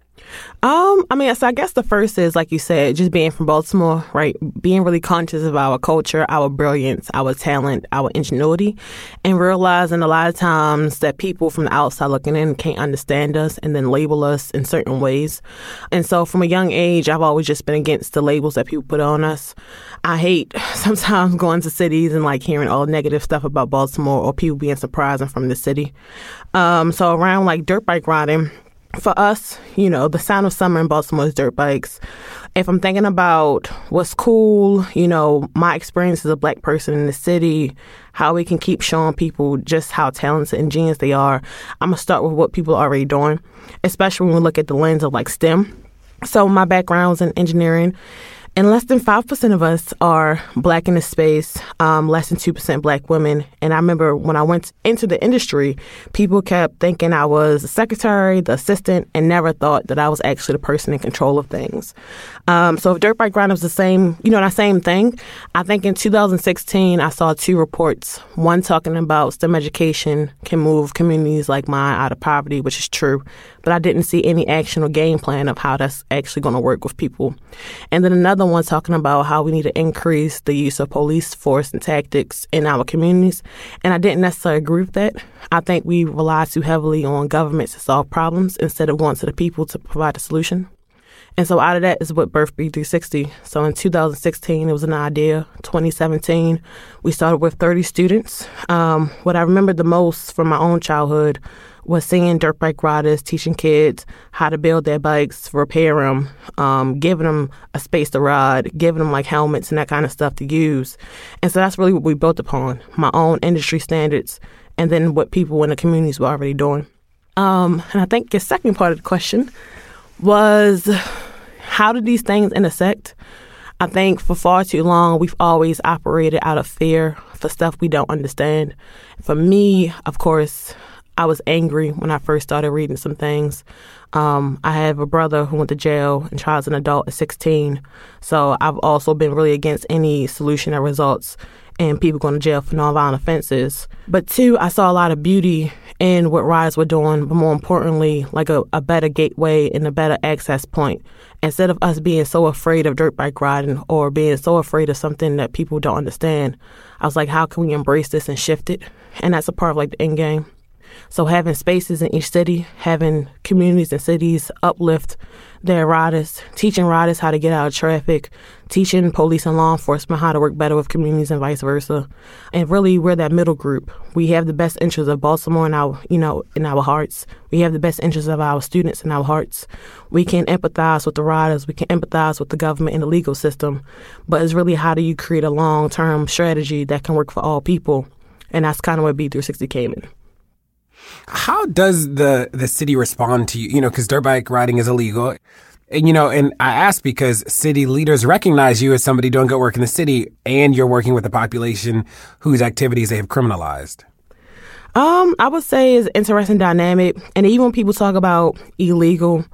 Um, I mean, so I guess the first is like you said, just being from Baltimore, right? Being really conscious of our culture, our brilliance, our talent, our ingenuity, and realizing a lot of times that people from the outside looking in can't understand us and then label us in certain ways. And so, from a young age, I've always just been against the labels that people put on us. I hate sometimes going to cities and like hearing all negative stuff about Baltimore or people being surprised from the city. Um, so around like dirt bike riding for us, you know, the sound of summer in Baltimore is dirt bikes. If I'm thinking about what's cool, you know, my experience as a black person in the city, how we can keep showing people just how talented and genius they are, I'm gonna start with what people are already doing, especially when we look at the lens of like STEM. So my background is in engineering and less than 5% of us are black in the space, um, less than 2% black women. And I remember when I went into the industry, people kept thinking I was the secretary, the assistant, and never thought that I was actually the person in control of things. Um, so if Dirt Bike Grind was the same, you know, that same thing, I think in 2016, I saw two reports. One talking about STEM education can move communities like mine out of poverty, which is true but I didn't see any action or game plan of how that's actually going to work with people. And then another one talking about how we need to increase the use of police force and tactics in our communities. And I didn't necessarily agree with that. I think we rely too heavily on government to solve problems instead of going to the people to provide a solution. And so out of that is what birthed B360. So in 2016, it was an idea. 2017, we started with 30 students. Um, what I remember the most from my own childhood was seeing dirt bike riders teaching kids how to build their bikes, repair them, um, giving them a space to ride, giving them like helmets and that kind of stuff to use. And so that's really what we built upon my own industry standards and then what people in the communities were already doing. Um, and I think your second part of the question was how do these things intersect? I think for far too long, we've always operated out of fear for stuff we don't understand. For me, of course, I was angry when I first started reading some things. Um, I have a brother who went to jail and tried as an adult at 16. So I've also been really against any solution that results in people going to jail for nonviolent offenses. But two, I saw a lot of beauty in what riders were doing, but more importantly, like a, a better gateway and a better access point. Instead of us being so afraid of dirt bike riding or being so afraid of something that people don't understand, I was like, how can we embrace this and shift it? And that's a part of like the end game. So having spaces in each city, having communities and cities uplift their riders, teaching riders how to get out of traffic, teaching police and law enforcement how to work better with communities and vice versa. And really we're that middle group. We have the best interests of Baltimore in our you know, in our hearts. We have the best interests of our students in our hearts. We can empathize with the riders, we can empathize with the government and the legal system. But it's really how do you create a long term strategy that can work for all people? And that's kind of what B360 came in. How does the the city respond to you? You know, because dirt bike riding is illegal. And, you know, and I ask because city leaders recognize you as somebody doing good work in the city, and you're working with a population whose activities they have criminalized. Um, I would say is interesting dynamic, and even when people talk about illegal,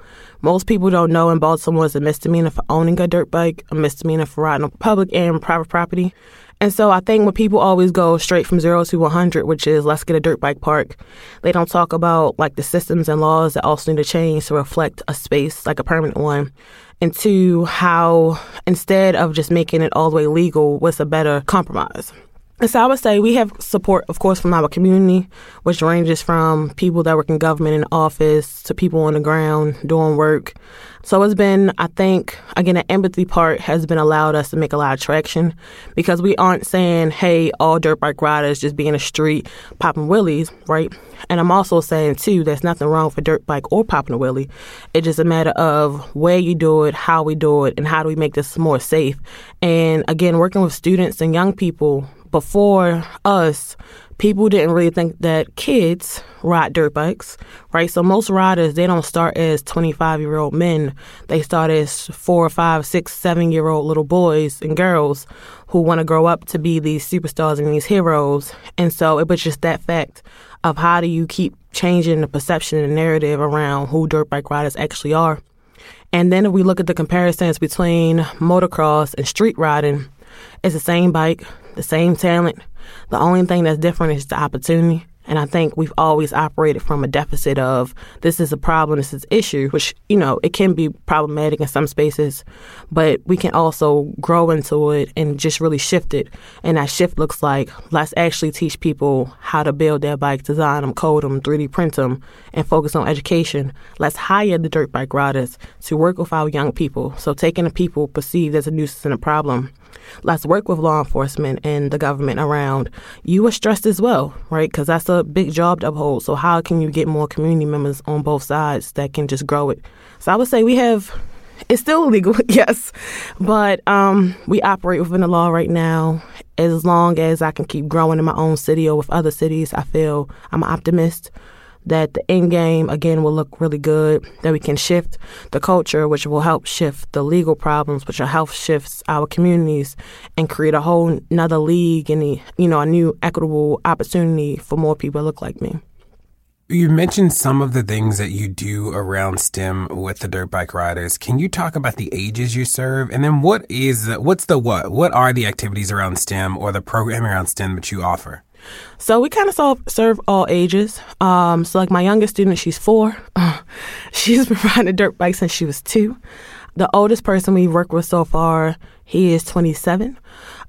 most people don't know in Baltimore is a misdemeanor for owning a dirt bike, a misdemeanor for riding on public and private property. And so I think when people always go straight from zero to 100, which is let's get a dirt bike park, they don't talk about like the systems and laws that also need to change to reflect a space, like a permanent one. And two, how instead of just making it all the way legal, what's a better compromise? And so I would say we have support, of course, from our community, which ranges from people that work in government in office to people on the ground doing work. So it's been, I think, again, the empathy part has been allowed us to make a lot of traction because we aren't saying, hey, all dirt bike riders just be in the street popping wheelies, right? And I'm also saying, too, there's nothing wrong for dirt bike or popping a wheelie. It's just a matter of where you do it, how we do it, and how do we make this more safe. And again, working with students and young people before us, people didn't really think that kids ride dirt bikes, right? So most riders, they don't start as 25 year old men. They start as four, five, six, seven year old little boys and girls who want to grow up to be these superstars and these heroes. And so it was just that fact of how do you keep changing the perception and narrative around who dirt bike riders actually are. And then if we look at the comparisons between motocross and street riding, it's the same bike, the same talent. The only thing that's different is the opportunity. And I think we've always operated from a deficit of this is a problem, this is an issue, which, you know, it can be problematic in some spaces, but we can also grow into it and just really shift it. And that shift looks like let's actually teach people how to build their bike, design them, code them, 3D print them, and focus on education. Let's hire the dirt bike riders to work with our young people. So taking the people perceived as a nuisance and a problem let's work with law enforcement and the government around you are stressed as well, right? Because that's a big job to uphold. So how can you get more community members on both sides that can just grow it? So I would say we have. It's still illegal, yes, but um, we operate within the law right now. As long as I can keep growing in my own city or with other cities, I feel I'm an optimist that the end game again will look really good, that we can shift the culture, which will help shift the legal problems, which will help shift our communities and create a whole another league and you know a new equitable opportunity for more people look like me. You mentioned some of the things that you do around STEM with the dirt bike riders. Can you talk about the ages you serve, and then what is the, what's the what? What are the activities around STEM or the programming around STEM that you offer? So we kind of serve all ages. Um, so like my youngest student, she's four. she's been riding a dirt bike since she was two. The oldest person we've worked with so far, he is 27.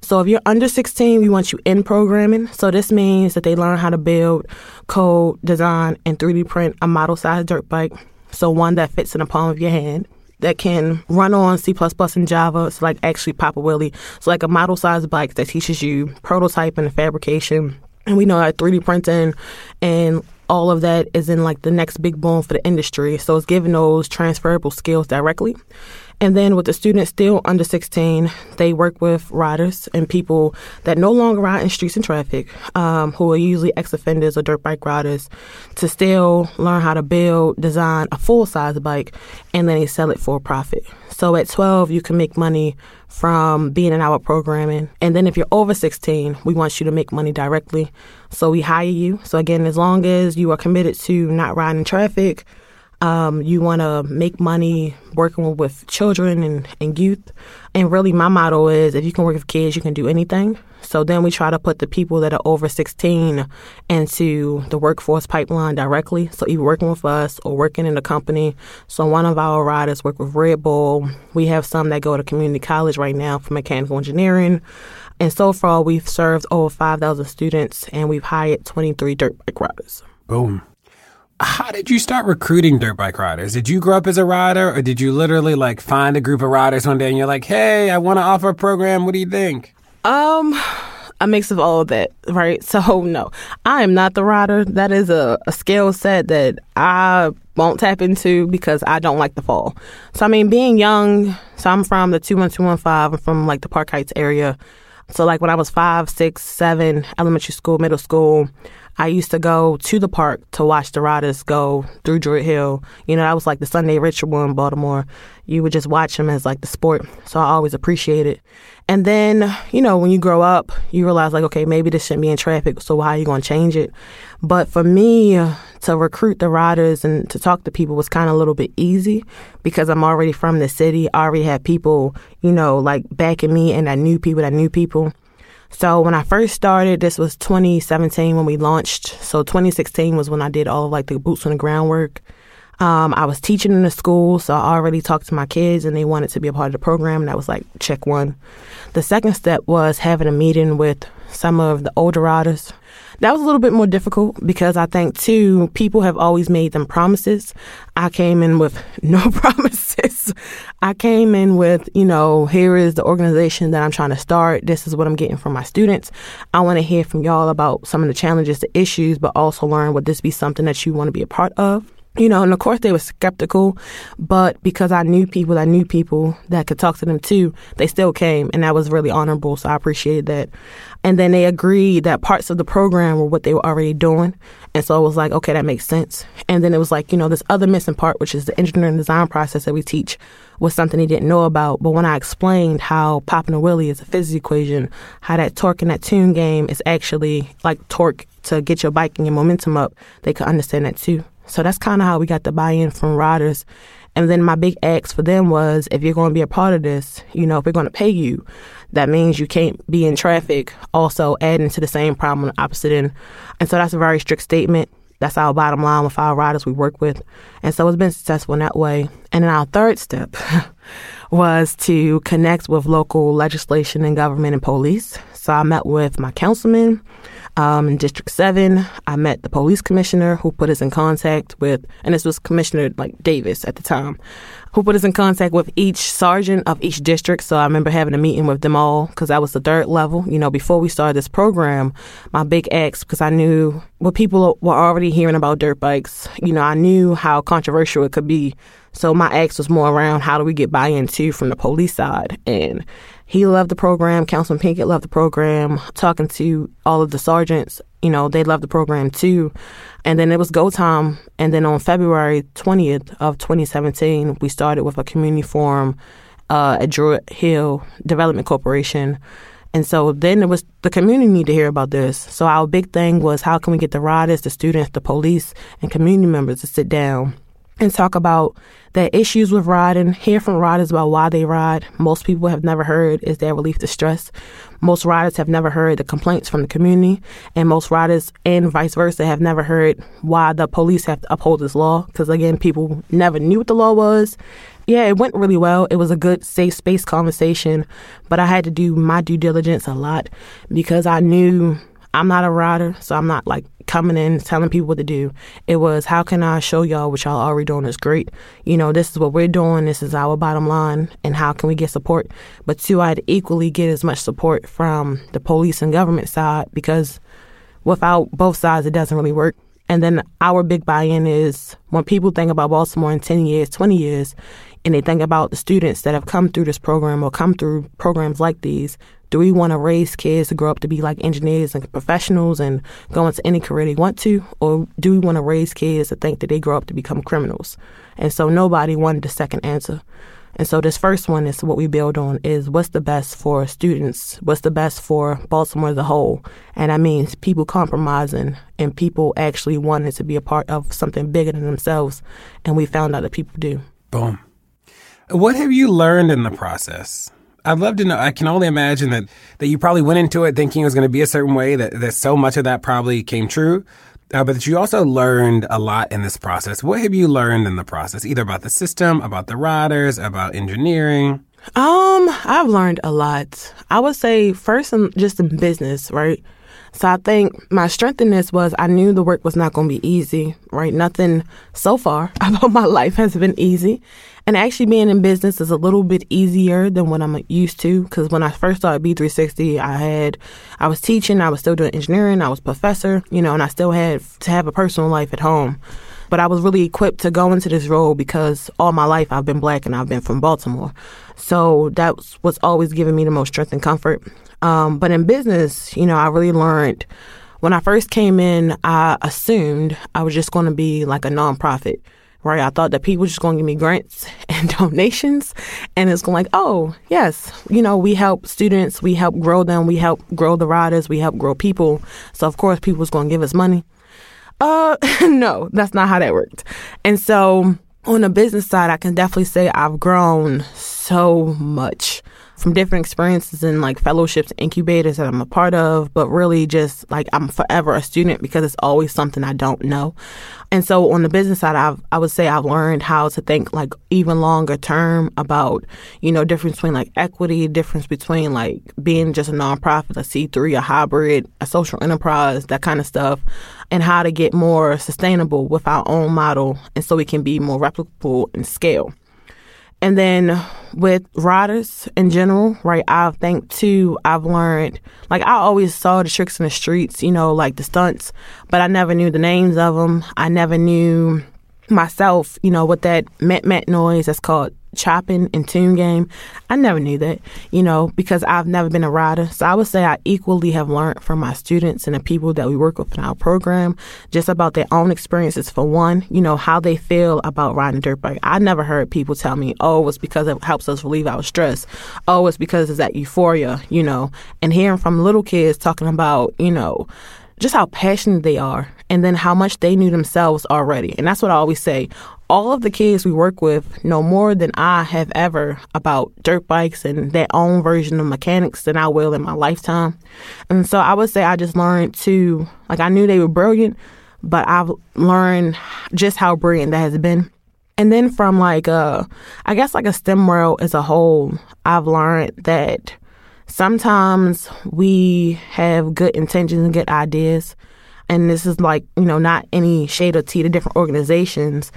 So if you're under 16, we want you in programming. So this means that they learn how to build, code, design, and 3D print a model size dirt bike. So one that fits in the palm of your hand that can run on C++ and Java. It's like actually pop a wheelie. It's like a model size bike that teaches you prototyping and fabrication. And we know that 3D printing and all of that is in like the next big boom for the industry. So it's giving those transferable skills directly. And then with the students still under 16, they work with riders and people that no longer ride in streets and traffic, um, who are usually ex offenders or dirt bike riders, to still learn how to build, design a full size bike, and then they sell it for profit. So at 12, you can make money from being in our programming. And then if you're over 16, we want you to make money directly. So we hire you. So again, as long as you are committed to not riding traffic, um, you want to make money working with children and, and youth. And really, my motto is if you can work with kids, you can do anything. So then we try to put the people that are over 16 into the workforce pipeline directly. So either working with us or working in a company. So one of our riders work with Red Bull. We have some that go to community college right now for mechanical engineering. And so far, we've served over 5,000 students and we've hired 23 dirt bike riders. Boom how did you start recruiting dirt bike riders? Did you grow up as a rider or did you literally like find a group of riders one day and you're like, hey, I want to offer a program. What do you think? Um, a mix of all of that, right? So, no, I am not the rider. That is a, a skill set that I won't tap into because I don't like the fall. So, I mean, being young, so I'm from the 21215, I'm from like the Park Heights area. So, like when I was five, six, seven, elementary school, middle school, I used to go to the park to watch the riders go through Druid Hill. You know, that was like the Sunday ritual in Baltimore. You would just watch them as like the sport. So I always appreciate it. And then, you know, when you grow up, you realize like, okay, maybe this shouldn't be in traffic. So how are you going to change it? But for me uh, to recruit the riders and to talk to people was kind of a little bit easy because I'm already from the city. I already had people, you know, like backing me and I knew people that knew people. So when I first started, this was 2017 when we launched. So 2016 was when I did all of like the boots on the ground work. Um, I was teaching in the school, so I already talked to my kids and they wanted to be a part of the program. And that was like check one. The second step was having a meeting with some of the older riders that was a little bit more difficult because I think too people have always made them promises. I came in with no promises. I came in with, you know, here is the organization that I'm trying to start. This is what I'm getting from my students. I want to hear from y'all about some of the challenges, the issues, but also learn would this be something that you want to be a part of? you know, and of course they were skeptical, but because I knew people, I knew people that could talk to them too, they still came, and that was really honorable. So I appreciated that. And then they agreed that parts of the program were what they were already doing, and so it was like, okay, that makes sense. And then it was like, you know, this other missing part, which is the engineering design process that we teach, was something they didn't know about. But when I explained how popping a wheelie is a physics equation, how that torque and that tune game is actually like torque to get your biking and your momentum up, they could understand that too. So that's kind of how we got the buy in from riders. And then my big ask for them was if you're going to be a part of this, you know, if we're going to pay you, that means you can't be in traffic, also adding to the same problem on the opposite end. And so that's a very strict statement. That's our bottom line with our riders we work with. And so it's been successful in that way. And then our third step was to connect with local legislation and government and police. So I met with my councilman um, in District 7. I met the police commissioner who put us in contact with, and this was Commissioner like Davis at the time, who put us in contact with each sergeant of each district. So I remember having a meeting with them all because that was the third level. You know, before we started this program, my big ask, because I knew what people were already hearing about dirt bikes, you know, I knew how controversial it could be. So my ask was more around how do we get buy-in too from the police side. And he loved the program. Councilman Pinkett loved the program. Talking to all of the sergeants, you know, they loved the program too. And then it was go time. And then on February 20th of 2017, we started with a community forum uh, at Druid Hill Development Corporation. And so then it was the community need to hear about this. So our big thing was how can we get the riders, the students, the police, and community members to sit down and talk about the issues with riding, hear from riders about why they ride. Most people have never heard is their relief to stress. Most riders have never heard the complaints from the community, and most riders and vice versa have never heard why the police have to uphold this law. Because again, people never knew what the law was. Yeah, it went really well. It was a good, safe space conversation, but I had to do my due diligence a lot because I knew I'm not a rider, so I'm not like coming in telling people what to do. It was how can I show y'all what y'all already doing is great. You know, this is what we're doing. This is our bottom line, and how can we get support? But two, I'd equally get as much support from the police and government side because without both sides, it doesn't really work. And then our big buy-in is when people think about Baltimore in 10 years, 20 years, and they think about the students that have come through this program or come through programs like these, do we want to raise kids to grow up to be like engineers and professionals and go into any career they want to? Or do we want to raise kids to think that they grow up to become criminals? And so nobody wanted the second answer. And so this first one is what we build on is what's the best for students? What's the best for Baltimore as a whole? And that means people compromising and people actually wanting to be a part of something bigger than themselves. And we found out that people do. Boom. What have you learned in the process? I'd love to know. I can only imagine that, that you probably went into it thinking it was going to be a certain way, that, that so much of that probably came true, uh, but you also learned a lot in this process. What have you learned in the process, either about the system, about the riders, about engineering? Um, I've learned a lot. I would say first, in, just in business, right? So I think my strength in this was I knew the work was not going to be easy, right? Nothing so far about my life has been easy. And actually being in business is a little bit easier than what I'm used to because when I first started B360, I had, I was teaching, I was still doing engineering, I was professor, you know, and I still had to have a personal life at home. But I was really equipped to go into this role because all my life I've been black and I've been from Baltimore. So that was, was always giving me the most strength and comfort. Um, but in business, you know, I really learned when I first came in, I assumed I was just going to be like a nonprofit right? I thought that people were just going to give me grants and donations. And it's going like, oh, yes, you know, we help students, we help grow them, we help grow the riders, we help grow people. So, of course, people was going to give us money. Uh, no, that's not how that worked. And so, on the business side, I can definitely say I've grown so much from different experiences and like fellowships incubators that I'm a part of, but really just like I'm forever a student because it's always something I don't know. And so on the business side, I've, I would say I've learned how to think like even longer term about, you know, difference between like equity, difference between like being just a nonprofit, a C3, a hybrid, a social enterprise, that kind of stuff, and how to get more sustainable with our own model and so we can be more replicable and scale. And then with riders in general, right, I think too, I've learned, like, I always saw the tricks in the streets, you know, like the stunts, but I never knew the names of them. I never knew myself, you know, what that met met noise that's called chopping and tune game. I never knew that, you know, because I've never been a rider. So I would say I equally have learned from my students and the people that we work with in our program just about their own experiences for one, you know, how they feel about riding dirt bike. I never heard people tell me, oh, it's because it helps us relieve our stress. Oh, it's because it's that euphoria, you know, and hearing from little kids talking about, you know, just how passionate they are and then how much they knew themselves already. And that's what I always say all of the kids we work with know more than I have ever about dirt bikes and their own version of mechanics than I will in my lifetime. And so I would say I just learned to, like, I knew they were brilliant, but I've learned just how brilliant that has been. And then from like, uh, I guess like a STEM world as a whole, I've learned that sometimes we have good intentions and good ideas. And this is like, you know, not any shade of tea to different organizations,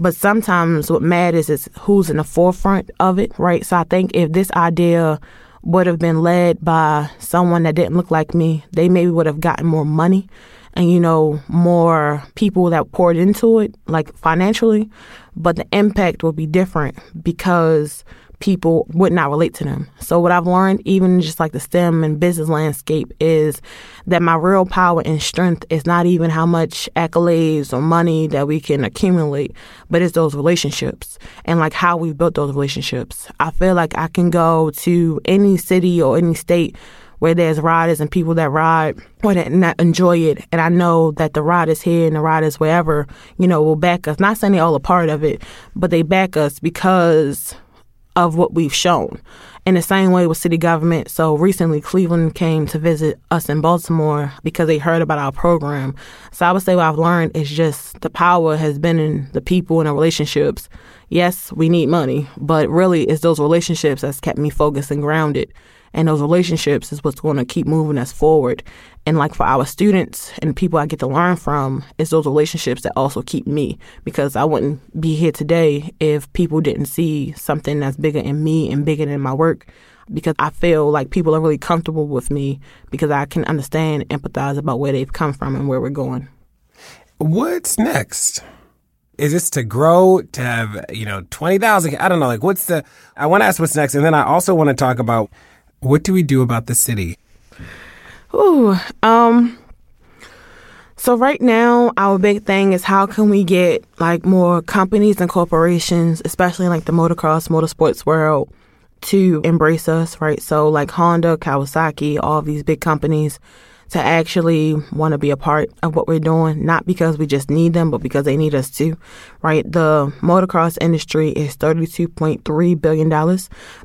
but sometimes what matters is who's in the forefront of it, right? So I think if this idea would have been led by someone that didn't look like me, they maybe would have gotten more money and, you know, more people that poured into it, like financially, but the impact will be different because people would not relate to them. So what I've learned, even just like the STEM and business landscape, is that my real power and strength is not even how much accolades or money that we can accumulate, but it's those relationships and like how we built those relationships. I feel like I can go to any city or any state where there's riders and people that ride or that not enjoy it. And I know that the riders here and the riders wherever, you know, will back us. Not saying they're all a part of it, but they back us because of what we've shown. In the same way with city government, so recently Cleveland came to visit us in Baltimore because they heard about our program. So I would say what I've learned is just the power has been in the people and the relationships. Yes, we need money, but really it's those relationships that's kept me focused and grounded. And those relationships is what's going to keep moving us forward. And like for our students and people I get to learn from, it's those relationships that also keep me because I wouldn't be here today if people didn't see something that's bigger in me and bigger than my work. Because I feel like people are really comfortable with me because I can understand empathize about where they've come from and where we're going. What's next? Is this to grow to have, you know, 20,000? I don't know. Like, what's the, I want to ask what's next. And then I also want to talk about what do we do about the city? Ooh, um, so right now, our big thing is how can we get like more companies and corporations, especially like the motocross, motorsports world, to embrace us, right? So like Honda, Kawasaki, all these big companies to actually want to be a part of what we're doing, not because we just need them, but because they need us too, right? The motocross industry is $32.3 billion,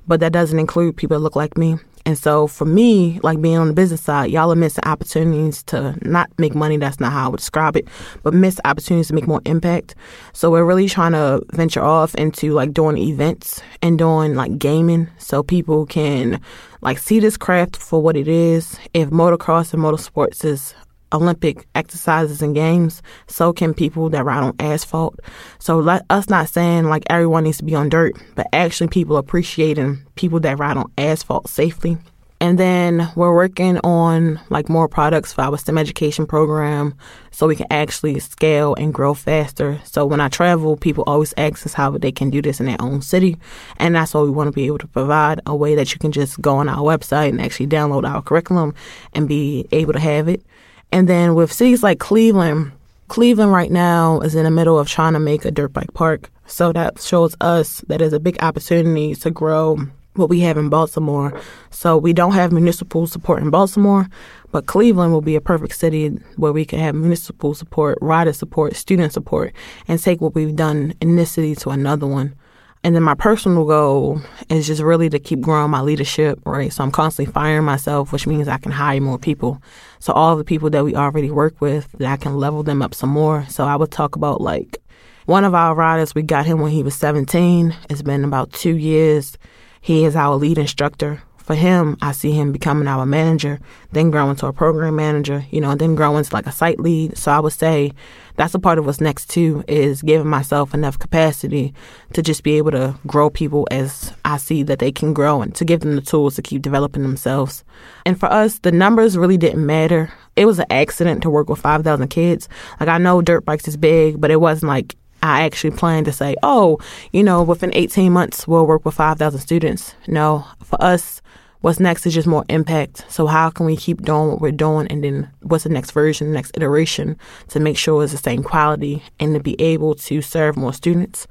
but that doesn't include people that look like me. And so for me, like being on the business side, y'all are missing opportunities to not make money. That's not how I would describe it, but miss opportunities to make more impact. So we're really trying to venture off into like doing events and doing like gaming so people can like see this craft for what it is. If motocross and motorsports is Olympic exercises and games, so can people that ride on asphalt. So let us not saying like everyone needs to be on dirt, but actually people appreciating people that ride on asphalt safely. And then we're working on like more products for our STEM education program so we can actually scale and grow faster. So when I travel, people always ask us how they can do this in their own city. And that's what we want to be able to provide a way that you can just go on our website and actually download our curriculum and be able to have it. And then with cities like Cleveland, Cleveland right now is in the middle of trying to make a dirt bike park. So that shows us that there's a big opportunity to grow what we have in Baltimore. So we don't have municipal support in Baltimore, but Cleveland will be a perfect city where we can have municipal support, rider support, student support, and take what we've done in this city to another one. And then my personal goal is just really to keep growing my leadership, right? So I'm constantly firing myself, which means I can hire more people. So all the people that we already work with, that I can level them up some more. So I would talk about like one of our riders, we got him when he was 17. It's been about two years. He is our lead instructor for him, I see him becoming our manager, then growing to a program manager, you know, and then growing to like a site lead. So I would say that's a part of what's next too is giving myself enough capacity to just be able to grow people as I see that they can grow and to give them the tools to keep developing themselves. And for us, the numbers really didn't matter. It was an accident to work with 5,000 kids. Like I know dirt bikes is big, but it wasn't like I actually planned to say, oh, you know, within 18 months, we'll work with 5,000 students. No, for us, what's next is just more impact. So how can we keep doing what we're doing and then what's the next version, the next iteration to make sure it's the same quality and to be able to serve more students.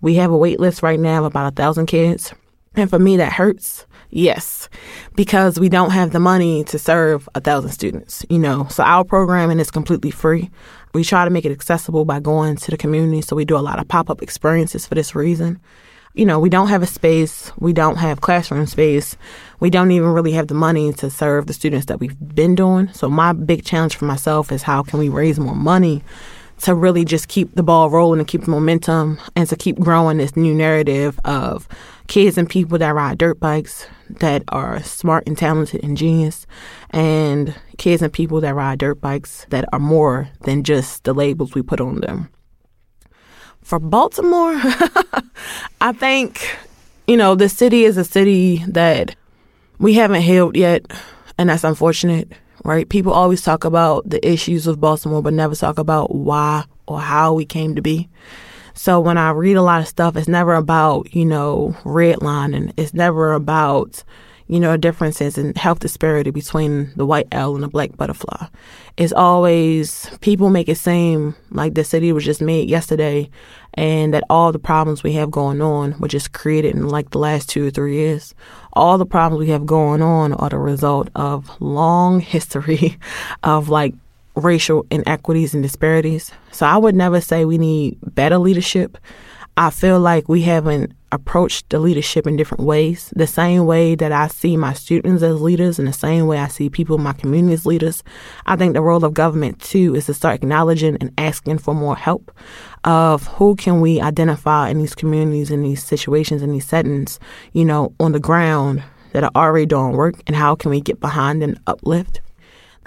We have a wait list right now of about a thousand kids. And for me, that hurts. Yes, because we don't have the money to serve a thousand students, you know. So our programming is completely free. We try to make it accessible by going to the community. So we do a lot of pop up experiences for this reason. You know, we don't have a space. We don't have classroom space. We don't even really have the money to serve the students that we've been doing. So my big challenge for myself is how can we raise more money to really just keep the ball rolling and keep the momentum and to keep growing this new narrative of kids and people that ride dirt bikes that are smart and talented and genius and kids and people that ride dirt bikes that are more than just the labels we put on them. For Baltimore, I think, you know, the city is a city that we haven't healed yet, and that's unfortunate, right? People always talk about the issues of Baltimore, but never talk about why or how we came to be. So when I read a lot of stuff, it's never about, you know, redlining. It's never about, you know, differences in health disparity between the white L and the black butterfly. It's always people make it seem like the city was just made yesterday and that all the problems we have going on were just created in like the last two or three years. All the problems we have going on are the result of long history of like racial inequities and disparities. So I would never say we need better leadership. I feel like we haven't approached the leadership in different ways. The same way that I see my students as leaders and the same way I see people in my community as leaders. I think the role of government too is to start acknowledging and asking for more help of who can we identify in these communities, in these situations, in these settings, you know, on the ground that are already doing work and how can we get behind and uplift.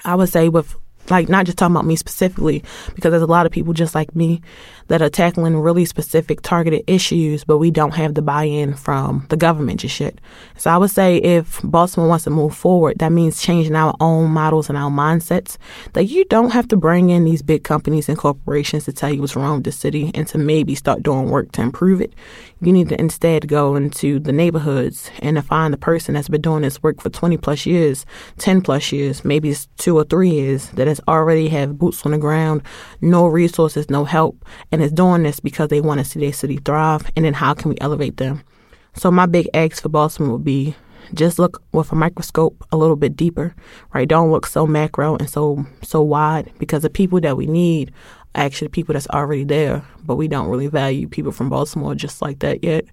I would say with like not just talking about me specifically because there's a lot of people just like me that are tackling really specific targeted issues but we don't have the buy-in from the government just yet. So i would say if baltimore wants to move forward that means changing our own models and our mindsets that you don't have to bring in these big companies and corporations to tell you what's wrong with the city and to maybe start doing work to improve it. You need to instead go into the neighborhoods and to find the person that's been doing this work for 20 plus years 10 plus years maybe it's two or three years that already have boots on the ground no resources no help and is doing this because they want to see their city thrive. And then how can we elevate them? So my big ask for Baltimore would be just look with a microscope a little bit deeper, right? Don't look so macro and so so wide because the people that we need are actually people that's already there, but we don't really value people from Baltimore just like that yet.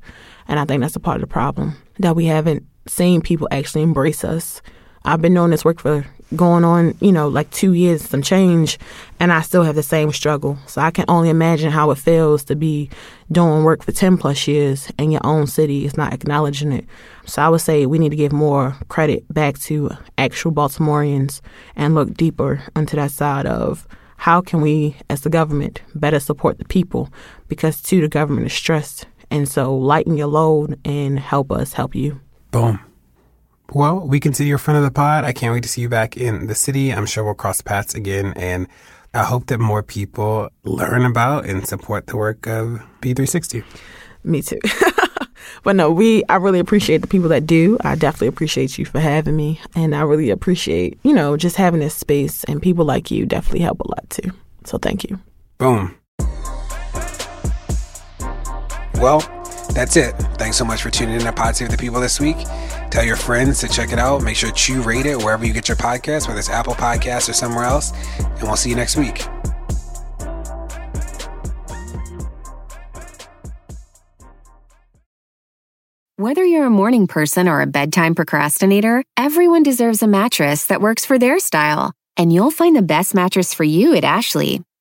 And I think that's a part of the problem that we haven't seen people actually embrace us. I've been doing this work for going on, you know, like two years, some change, and I still have the same struggle. So I can only imagine how it feels to be doing work for 10 plus years and your own city is not acknowledging it. So I would say we need to give more credit back to actual Baltimoreans and look deeper into that side of how can we, as the government, better support the people because, too, the government is stressed. And so lighten your load and help us help you. Boom. Well, we consider you a friend of the pod. I can't wait to see you back in the city. I'm sure we'll cross paths again. And I hope that more people learn about and support the work of B360. Me too. but no, we I really appreciate the people that do. I definitely appreciate you for having me. And I really appreciate, you know, just having this space and people like you definitely help a lot too. So thank you. Boom. Well, that's it. Thanks so much for tuning in to Pod Save the People this week. Tell your friends to check it out. Make sure to rate it wherever you get your podcast, whether it's Apple Podcasts or somewhere else. And we'll see you next week. Whether you're a morning person or a bedtime procrastinator, everyone deserves a mattress that works for their style. And you'll find the best mattress for you at Ashley.